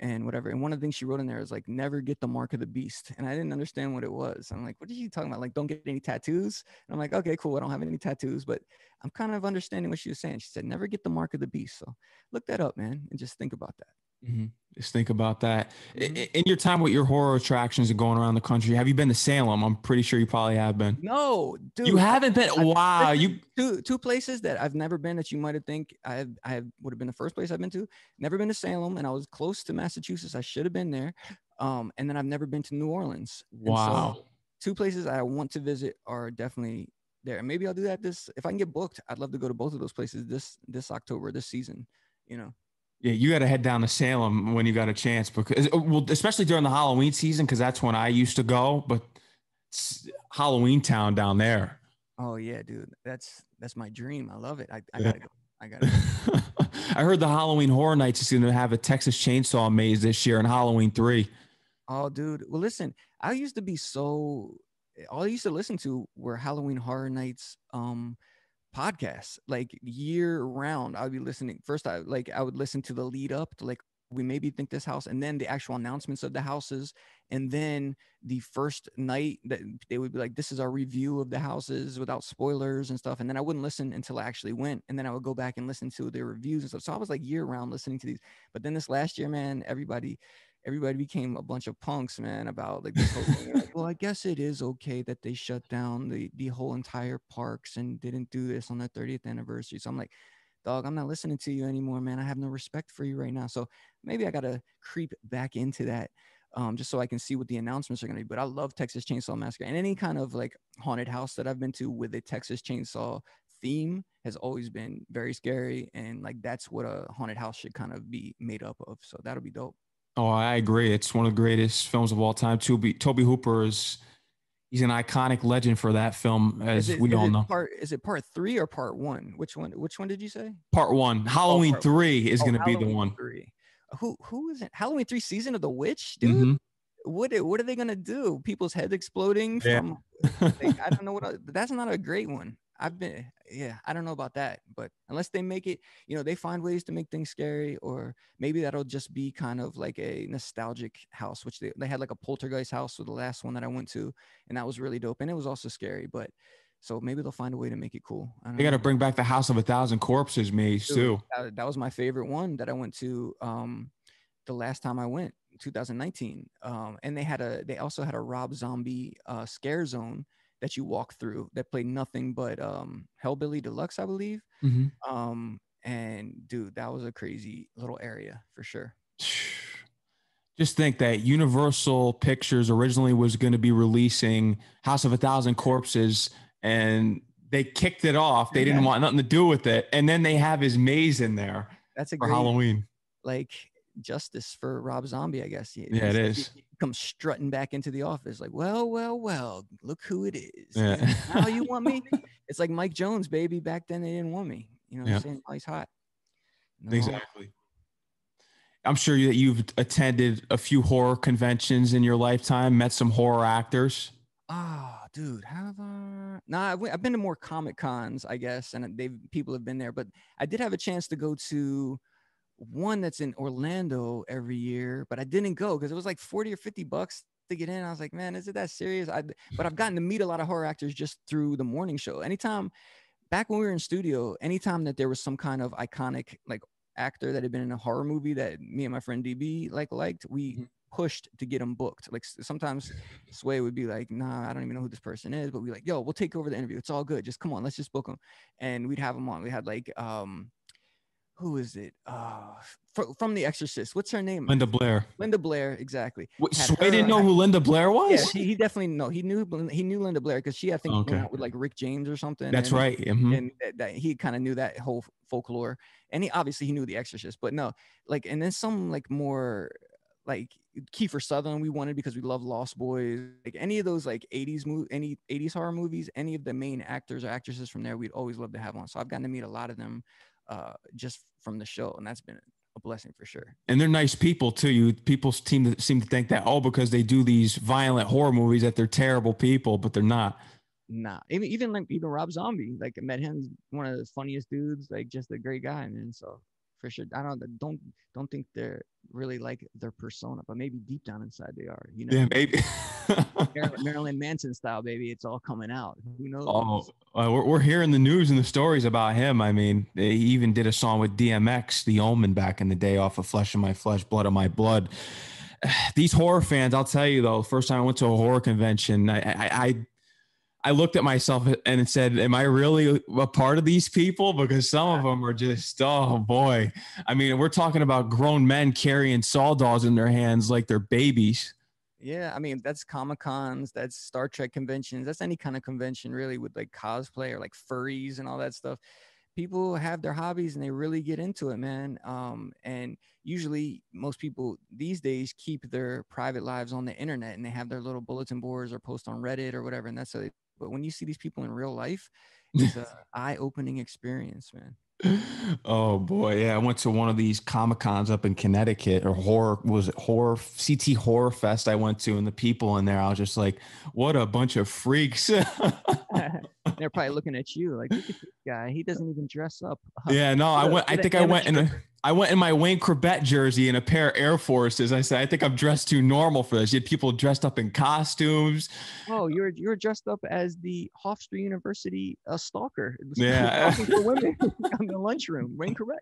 and whatever. And one of the things she wrote in there is like never get the mark of the beast. And I didn't understand what it was. I'm like, what are you talking about? Like don't get any tattoos. And I'm like, okay, cool. I don't have any tattoos, but I'm kind of understanding what she was saying. She said never get the mark of the beast. So look that up, man, and just think about that. Mm-hmm. Just think about that. Mhm. In your time with your horror attractions and going around the country, have you been to Salem? I'm pretty sure you probably have been. No, dude. you haven't been. I- wow. listen, You two two places that I've never been that you might have think I have I have would have been the first place I've been to. Never been to Salem, and I was close to Massachusetts. I should have been there. Um, and then I've never been to New Orleans. And so wow. two places I want to visit are definitely there. And maybe I'll do that this if I can get booked. I'd love to go to both of those places this this October, this season. You know. Yeah, you got to head down to Salem when you got a chance because, uh, well, especially during the Halloween season, because that's when I used to go. But it's Halloween town down there. Oh yeah, dude. That's that's my dream. I love it. I, I gotta go. I gotta go. (laughs) I heard the Halloween Horror Nights is going to have a Texas Chainsaw Maze this year in Halloween three. Oh, dude. Well, listen, I used to be so all I used to listen to were Halloween Horror Nights um podcasts, like year round. I would be listening. First, I like I would listen to the lead up to like we maybe think this house, and then the actual announcements of the houses, and then the first night that they would be like, "This is our review of the houses without spoilers and stuff." And then I wouldn't listen until I actually went, and then I would go back and listen to their reviews and stuff. So I was like year round listening to these. But then this last year, man, everybody everybody became a bunch of punks, man, about like. Like, well, I guess it is okay that they shut down the the whole entire parks and didn't do this on their 30th anniversary. So I'm like, dog, I'm not listening to you anymore, man. I have no respect for you right now. So maybe I gotta creep back into that. Um, just so I can see what the announcements are going to be. But I love Texas Chainsaw Massacre and any kind of like haunted house that I've been to with a Texas Chainsaw theme has always been very scary. And like that's what a haunted house should kind of be made up of. So that'll be dope. Oh, I agree. It's one of the greatest films of all time. Tobe Tobe Hooper is he's an iconic legend for that film, as it- we all know. Part is it part three or part one? Which one? Which one did you say? Part one, Halloween part- three is Oh, going to be the one. Three. Who who is it? Halloween three season of the witch, dude. Mhm. What are- what are they gonna do? People's heads exploding Yeah. from like, I don't know what I- (laughs) that's not a great one. I've been yeah, I don't know about that, but unless they make it, you know, they find ways to make things scary, or maybe that'll just be kind of like a nostalgic house, which they, they had like a poltergeist house with the last one that I went to, and that was really dope. And it was also scary, but so maybe they'll find a way to make it cool. I don't They got to bring back the House of a Thousand Corpses maze Dude, too. that, that was my favorite one that I went to um the last time I went 2019 um and they had a they also had a Rob Zombie uh scare zone that you walk through that play nothing but um Hellbilly Deluxe I believe Mhm. um and dude that was a crazy little area for sure (sighs) Just think that Universal Pictures originally was going to be releasing House of a Thousand Corpses, and they kicked it off. They didn't want nothing to do with it, and then they have his maze in there that's a for great Halloween. like justice for Rob Zombie I guess He- Yeah, it is. he comes strutting back into the office like well well well look who it is Yeah. now you want me (laughs) it's like Mike Jones baby back then they didn't want me you know what Yeah. I'm saying oh he's hot No. Exactly. I'm sure that you've attended a few horror conventions in your lifetime, met some horror actors. Ah, dude, have I? Nah, I've, I've been to more comic cons, I guess, and they've people have been there. But I did have a chance to go to one that's in Orlando every year, but I didn't go because it was like forty or fifty bucks to get in. I was like, man, is it that serious? I but I've gotten to meet a lot of horror actors just through the morning show. Anytime back when we were in studio, anytime that there was some kind of iconic like actor that had been in a horror movie that me and my friend DB like liked, we Mhm. pushed to get them booked. Like sometimes (laughs) Sway would be like, nah, I don't even know who this person is, but we like, yo, we'll take over the interview. It's all good. Just come on, let's just book them. And we'd have them on. We had like, um, who is it? Uh, fr- from The Exorcist. What's her name? Linda Blair. Linda Blair. Exactly. Wait, Had Sway didn't her- know who Linda Blair was? Yeah, he, he definitely no. He knew he knew Linda Blair because she I think went Okay. out with like Rick James or something. That's and- right. Mhm. and that, that he kind of knew that whole folklore and he obviously he knew the exorcist but no like and then some like more like Kiefer Sutherland we wanted because we love Lost Boys like any of those like 80s movie any 80s horror movies any of the main actors or actresses from there we'd always love to have on so I've gotten to meet a lot of them uh just from the show and that's been a blessing for sure and they're nice people too. You people seem to seem to think that oh, because they do these violent horror movies that they're terrible people, but they're not. Nah, even even like even Rob Zombie, like I met him, one of the funniest dudes, like just a great guy, man. So for sure, I don't don't don't think they're really like their persona, but maybe deep down inside they are. You know, Yeah, maybe. (laughs) Marilyn, Manson style, baby. It's all coming out. Who knows? Oh, uh, we're, we're hearing the news and the stories about him. I mean, he even did a song with DMX, The Omen, back in the day off of Flesh of My Flesh, Blood of My Blood. (sighs) These horror fans, I'll tell you though, first time I went to a horror convention, I, I, I I looked at myself and said, Am I really a part of these people? Because some of them are just, oh boy. I mean, we're talking about grown men carrying saw dolls in their hands like they're babies. Yeah, I mean that's Comic Cons, that's Star Trek conventions, that's any kind of convention really with like cosplay or like furries and all that stuff. People have their hobbies and they really get into it, man. Um, and usually most people these days keep their private lives on the internet and they have their little bulletin boards or post on Reddit or whatever, and that's how they but when you see these people in real life, it's an (laughs) eye-opening experience, man. Oh boy, yeah. I went to one of these Comic Cons up in Connecticut or horror was it horror CT Horror Fest I went to, and the people in there, I was just like, what a bunch of freaks. (laughs) (laughs) They're probably looking at you like, look at this guy. He doesn't even dress up. yeah, no, I went. I think I went in a. I went in my Wayne Chrebet jersey and a pair of Air Forces. I said, I think I'm dressed too normal for this. You had people dressed up in costumes. Oh, you're you're dressed up as the Hofstra University uh, stalker. Yeah, (laughs) for women (laughs) in the lunchroom. Wayne Chrebet.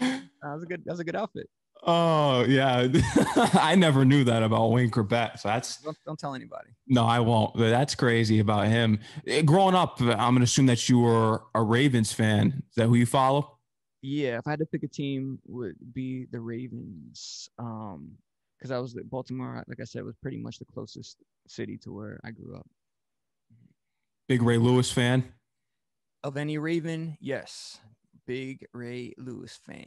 That was a good. That was a good outfit. Oh yeah, (laughs) I never knew that about Wayne Chrebet. So that's don't, don't tell anybody. No, I won't. That's crazy about him. Eh, Growing up, I'm gonna assume that you were a Ravens fan. Is that who you follow? Yeah, if I had to pick a team, would be the Ravens. Um, because I was Baltimore, like I said, was pretty much the closest city to where I grew up. Big Ray Lewis fan. Of any Raven, yes, big Ray Lewis fan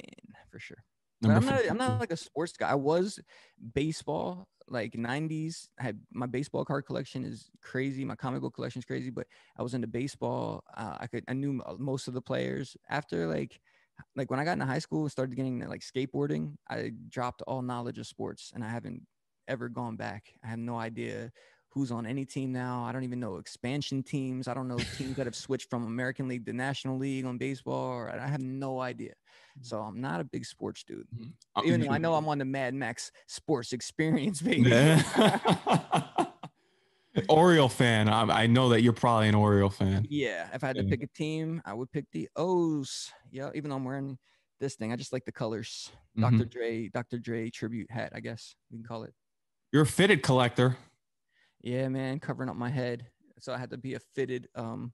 for sure. Number I'm not. I'm not like a sports guy. I was baseball, like '90s. I had my baseball card collection is crazy. My comic book collection is crazy. But I was into baseball. Uh, I could. I knew most of the players. After like, like when I got into high school and started getting like skateboarding, I dropped all knowledge of sports, and I haven't ever gone back. I have no idea who's on any team now. I don't even know expansion teams. I don't know teams that have (laughs) switched from American League to National League on baseball. Or I have no idea. So I'm not a big sports dude. Uh, Even though I know I'm on the Mad Max sports experience, (laughs) baby. (laughs) Oriole fan. I, I know that you're probably an Oriole fan. yeah. If I had to pick a team, I would pick the O's. Yeah. Even though I'm wearing this thing, I just like the colors. Mhm. Dr. Dre, Dr. Dre tribute hat, I guess we can call it. You're a fitted collector. Yeah, man, covering up my head. So I had to be a fitted, um,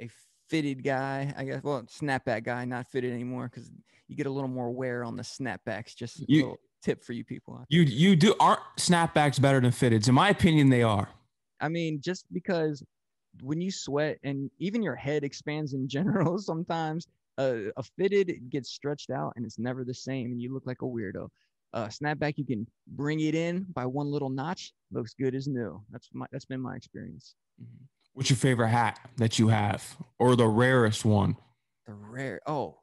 a fitted guy, I guess. Well, snapback guy, not fitted anymore because you get a little more wear on the snapbacks. Just a You- little tip for you people. You you do aren't snapbacks better than fitteds? In my opinion, they are. I mean, just because when you sweat and even your head expands in (laughs) general, sometimes uh, a fitted gets stretched out and it's never the same, and you look like a weirdo. Uh, snapback, you can bring it in by one little notch, looks good as new. That's my that's been my experience. What's your favorite hat that you have, or the rarest one? The rare, oh,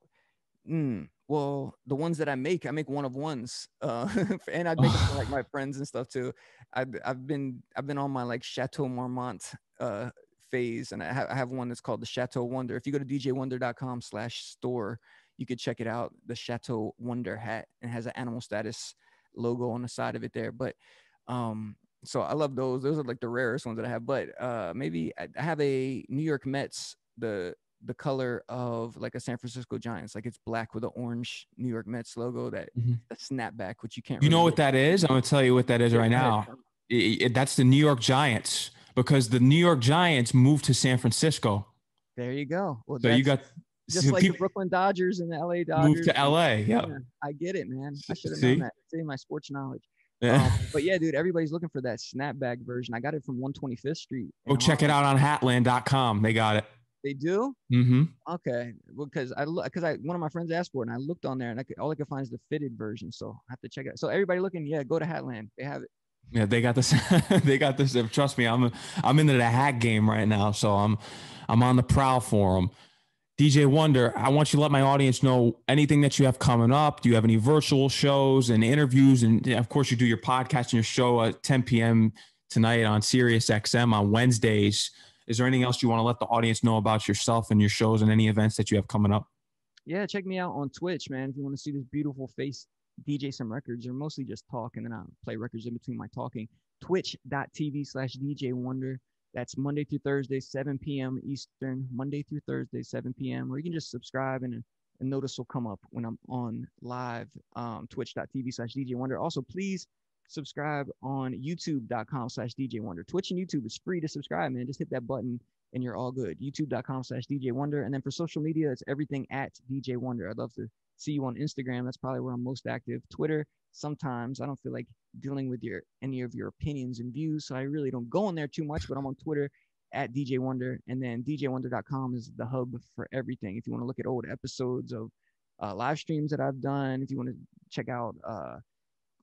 mm, well, the ones that I make, I make one of ones, uh, (laughs) and I make them for like (sighs) my friends and stuff too. I've I've been I've been on my like Chateau Marmont uh phase, and I have, I have one that's called the Chateau Wonder. If you go to djwonder.com slash store, you could check it out. The Chateau Wonder hat and has an animal status logo on the side of it there. But um, so I love those. Those are like the rarest ones that I have. But uh, maybe I I have a New York Mets the the color of like a San Francisco Giants, like it's black with an orange New York Mets logo. That Mhm. a snapback, which you can't. You know what that is? I'm gonna tell you what that is right now. I- I- that's the New York Giants because the New York Giants moved to San Francisco. There you go. Well, So you got just so (laughs) like the Brooklyn Dodgers and the LA Dodgers. moved to LA. Yeah. Yeah, I get it, man. I should have known that. Say my sports knowledge. Yeah. Um, (laughs) but yeah, dude, everybody's looking for that snapback version. I got it from 125th Street. Go check it out on hatland.com. They got it. They do. Mm-hmm. Okay, well, because I because I one of my friends asked for it, and I looked on there, and I could, all I could find is the fitted version. So I have to check it. out. So everybody looking, yeah, go to Hatland. They have it. Yeah, they got this. (laughs) they got this. Trust me, I'm I'm into the hat game right now, so I'm I'm on the prowl for them. DJ Wonder, I want you to let my audience know anything that you have coming up. Do you have any virtual shows and interviews? And of course, you do your podcast and your show at 10 p.m. tonight on Sirius XM on Wednesdays. Is there anything else you want to let the audience know about yourself and your shows and any events that you have coming up? Yeah, check me out on Twitch, man. If you want to see this beautiful face, DJ some records, or mostly just talk, and then I'll play records in between my talking. Twitch.tv slash DJ Wonder. That's Monday through Thursday, 7 p.m. Eastern, Monday through Thursday, 7 p.m. Or you can just subscribe and a notice will come up when I'm on live, um, twitch.tv slash DJ Wonder. Also, please subscribe on youtube.com slash DJ Wonder. Twitch and YouTube is free to subscribe, man. Just hit that button and you're all good. YouTube.com slash DJ Wonder. And then for social media, it's everything at DJ Wonder. I'd love to see you on Instagram. That's probably where I'm most active. Twitter, sometimes I don't feel like dealing with your any of your opinions and views. So I really don't go on there too much, but I'm on Twitter at DJ Wonder. And then DJWonder.com is the hub for everything. If you want to look at old episodes of uh, live streams that I've done, if you want to check out uh,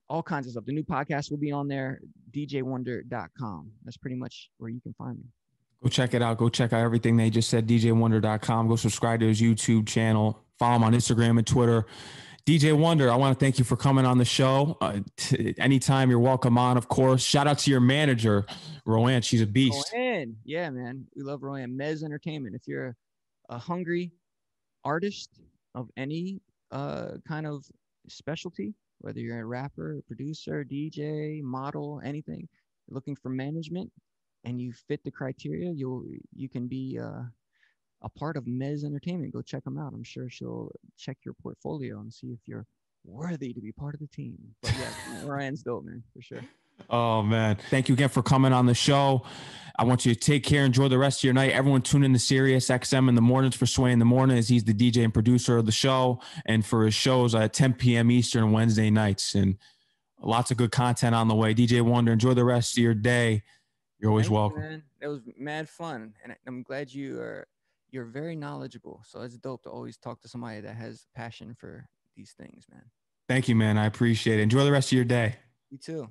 all kinds of stuff, the new podcast will be on there, DJWonder.com. That's pretty much where you can find me. Go check it out. Go check out everything they just said, DJWonder.com. Go subscribe to his YouTube channel. Follow him on Instagram and Twitter. DJ Wonder, I want to thank you for coming on the show. Uh, t- anytime you're welcome on, of course. Shout out to your manager, Rowan. She's a beast. Rowan. Yeah, man. We love Rowan. Mez Entertainment. If you're a, a hungry artist of any uh, kind of specialty, whether you're a rapper, producer, DJ, model, anything, looking for management, and you fit the criteria, you'll you can be uh, a part of Mez Entertainment. Go check them out. I'm sure she'll check your portfolio and see if you're worthy to be part of the team. But yeah, Ryan's dope, man, for sure. Oh man, thank you again for coming on the show. I want you to take care, enjoy the rest of your night. Everyone tune in to Sirius XM in the mornings for Sway in the morning as he's the DJ and producer of the show, and for his shows at 10 p.m. Eastern Wednesday nights. And lots of good content on the way. DJ Wonder, enjoy the rest of your day. You're always welcome. man. It was mad fun, and I'm glad you are you're very knowledgeable. So it's dope to always talk to somebody that has passion for these things, man. Thank you, man. I appreciate it. Enjoy the rest of your day. You too.